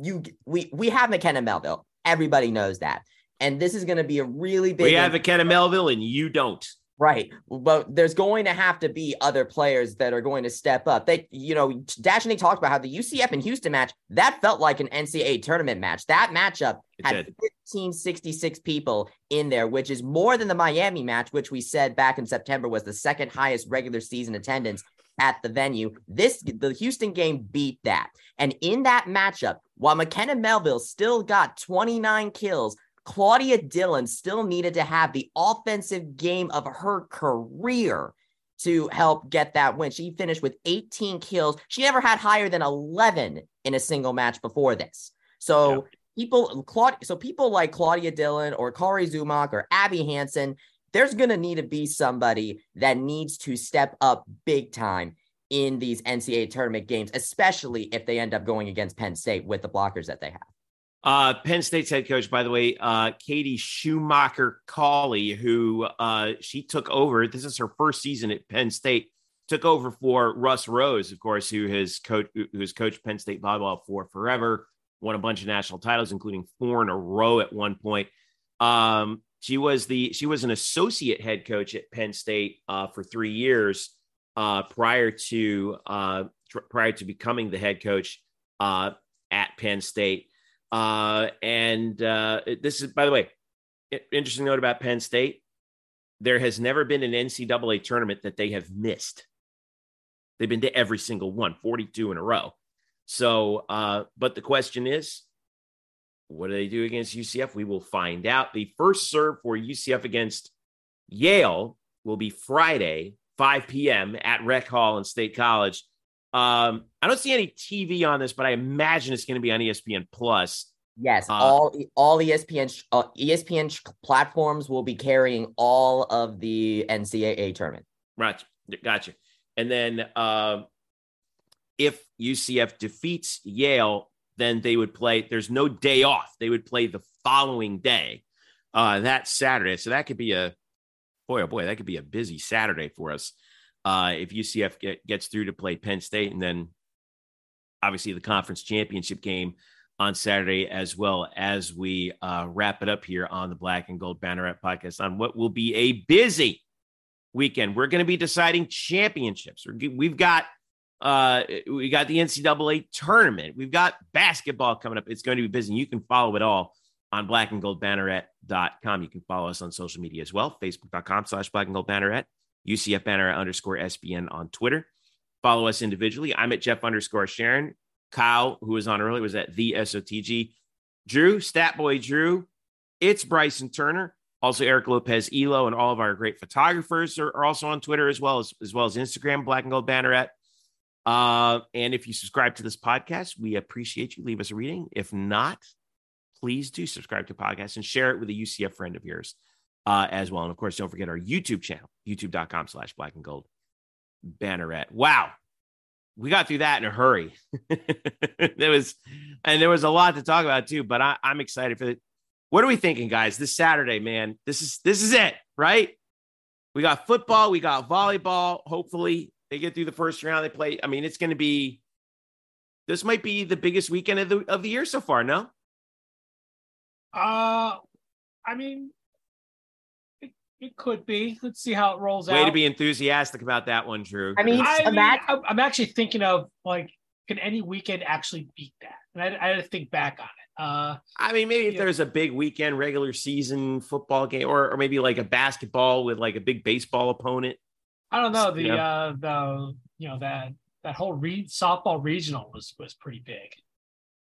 you we we have McKenna Melville. Everybody knows that. And this is going to be a really big We have McKenna Melville and you don't. Right. But there's going to have to be other players that are going to step up. They, you know, Dagenais talked about how the UCF and Houston match, that felt like an NCAA tournament match. That matchup It had did. 1566 people in there, which is more than the Miami match, which we said back in September was the second highest regular season attendance at the venue. This the Houston game beat that. And in that matchup, while McKenna Melville still got 29 kills, Claudia Dillon still needed to have the offensive game of her career to help get that win. She finished with 18 kills. She never had higher than 11 in a single match before this. So people, Claudia, so people like Claudia Dillon or Kari Zumach or Abby Hansen, there's going to need to be somebody that needs to step up big time in these NCAA tournament games, especially if they end up going against Penn State with the blockers that they have. Uh, Penn State's head coach, by the way, uh, Katie Schumacher Cawley, who uh, she took over. This is her first season at Penn State. Took over for Russ Rose, of course, who has coach who has coached Penn State volleyball for forever. Won a bunch of national titles, including four in a row at one point. Um, she was the she was an associate head coach at Penn State uh, for three years uh, prior to uh, tr- prior to becoming the head coach uh, at Penn State. Uh, and uh, this is, by the way, interesting note about Penn State. There has never been an NCAA tournament that they have missed. They've been to every single one, 42 in a row. So, uh, but the question is, what do they do against UCF? We will find out. The first serve for UCF against Yale will be Friday, 5 p.m. at Rec Hall in State College. Um, I don't see any TV on this, but I imagine it's going to be on ESPN Plus. Yes, Uh, all all ESPN uh, ESPN platforms will be carrying all of the NCAA tournament. Right. Gotcha. And then um, if UCF defeats Yale, then they would play. There's no day off. They would play the following day, uh, that Saturday. So that could be a boy, oh boy, that could be a busy Saturday for us uh, if UCF get, gets through to play Penn State, and then obviously the conference championship game on Saturday, as well as we uh, wrap it up here on the Black and Gold Banneret podcast on what will be a busy weekend. We're going to be deciding championships. We've got uh we got the NCAA tournament. We've got basketball coming up. It's going to be busy. You can follow it all on black and gold banneret.com. You can follow us on social media as well. Facebook.com slash black and gold banneret, UCF Banner underscore SBN on Twitter. Follow us individually. I'm at Jeff underscore Sharon. Kyle, who was on earlier, was at the SOTG. Drew, Stat Boy Drew. It's Bryson Turner. Also, Eric Lopez Elo and all of our great photographers are, are also on Twitter as well as as well as Instagram, Black and Gold Banneret. Uh, and if you subscribe to this podcast, we appreciate you. Leave us a reading. If not, please do subscribe to podcast and share it with a UCF friend of yours uh, as well. And of course, don't forget our YouTube channel, youtube.com slash black and gold banneret. Wow. We got through that in a hurry. there was, and there was a lot to talk about too, but I, I'm excited for it. What are we thinking, guys? This Saturday, man. This is this is it, right? We got football, we got volleyball. Hopefully, they get through the first round. They play. I mean, it's going to be. This might be the biggest weekend of the of the year so far. No, Uh, I mean, it, it could be. Let's see how it rolls way out. Way to be enthusiastic about that one, Drew. I mean, I mean I'm I'm actually thinking of like, can any weekend actually beat that? And I, I had to think back on it. Uh, I mean, maybe if Yeah. there's a big weekend regular season football game, or or maybe like a basketball with like a big baseball opponent. I don't know the Yeah. uh the you know that that whole re- softball regional was was pretty big.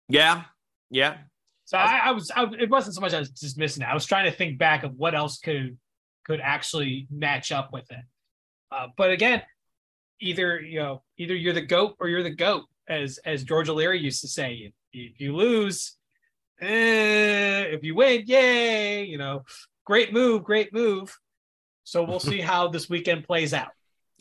Yeah, yeah. So I, I was I, it wasn't so much I was just missing it. I was trying to think back of what else could could actually match up with it. Uh, but again, either you know either you're the goat or you're the goat, as as George O'Leary used to say. If you lose, eh, if you win, yay! You know, great move, great move. So we'll see how this weekend plays out.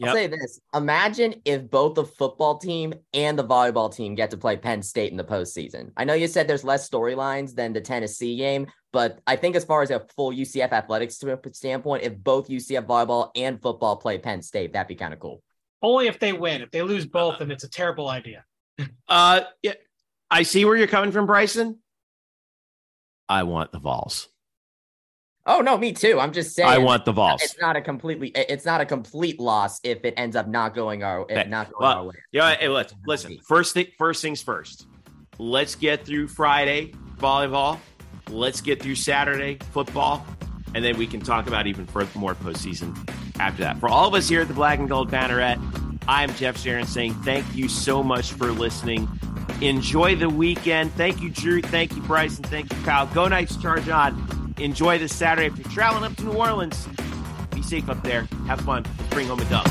I'll say this. Imagine if both the football team and the volleyball team get to play Penn State in the postseason. I know you said there's less storylines than the Tennessee game, but I think as far as a full UCF athletics standpoint, if both UCF volleyball and football play Penn State, that'd be kind of cool. Only if they win. If they lose both, then it's a terrible idea. Uh, yeah, I see where you're coming from, Bryson. I want the Vols. Oh no, me too. I'm just saying. I want the Vols. It's not a completely. It's not a complete loss if it ends up not going our Okay. not going Well, our way. Yeah, hey, let's listen. First thing, first things first. Let's get through Friday volleyball. Let's get through Saturday football, and then we can talk about even further more postseason after that. For all of us here at the Black and Gold Banneret, I'm Jeff Sharon saying thank you so much for listening. Enjoy the weekend. Thank you, Drew. Thank you, Bryson. Thank you, Kyle. Go Knights, charge on. Enjoy this Saturday. If you're traveling up to New Orleans, be safe up there. Have fun. Bring home a dub.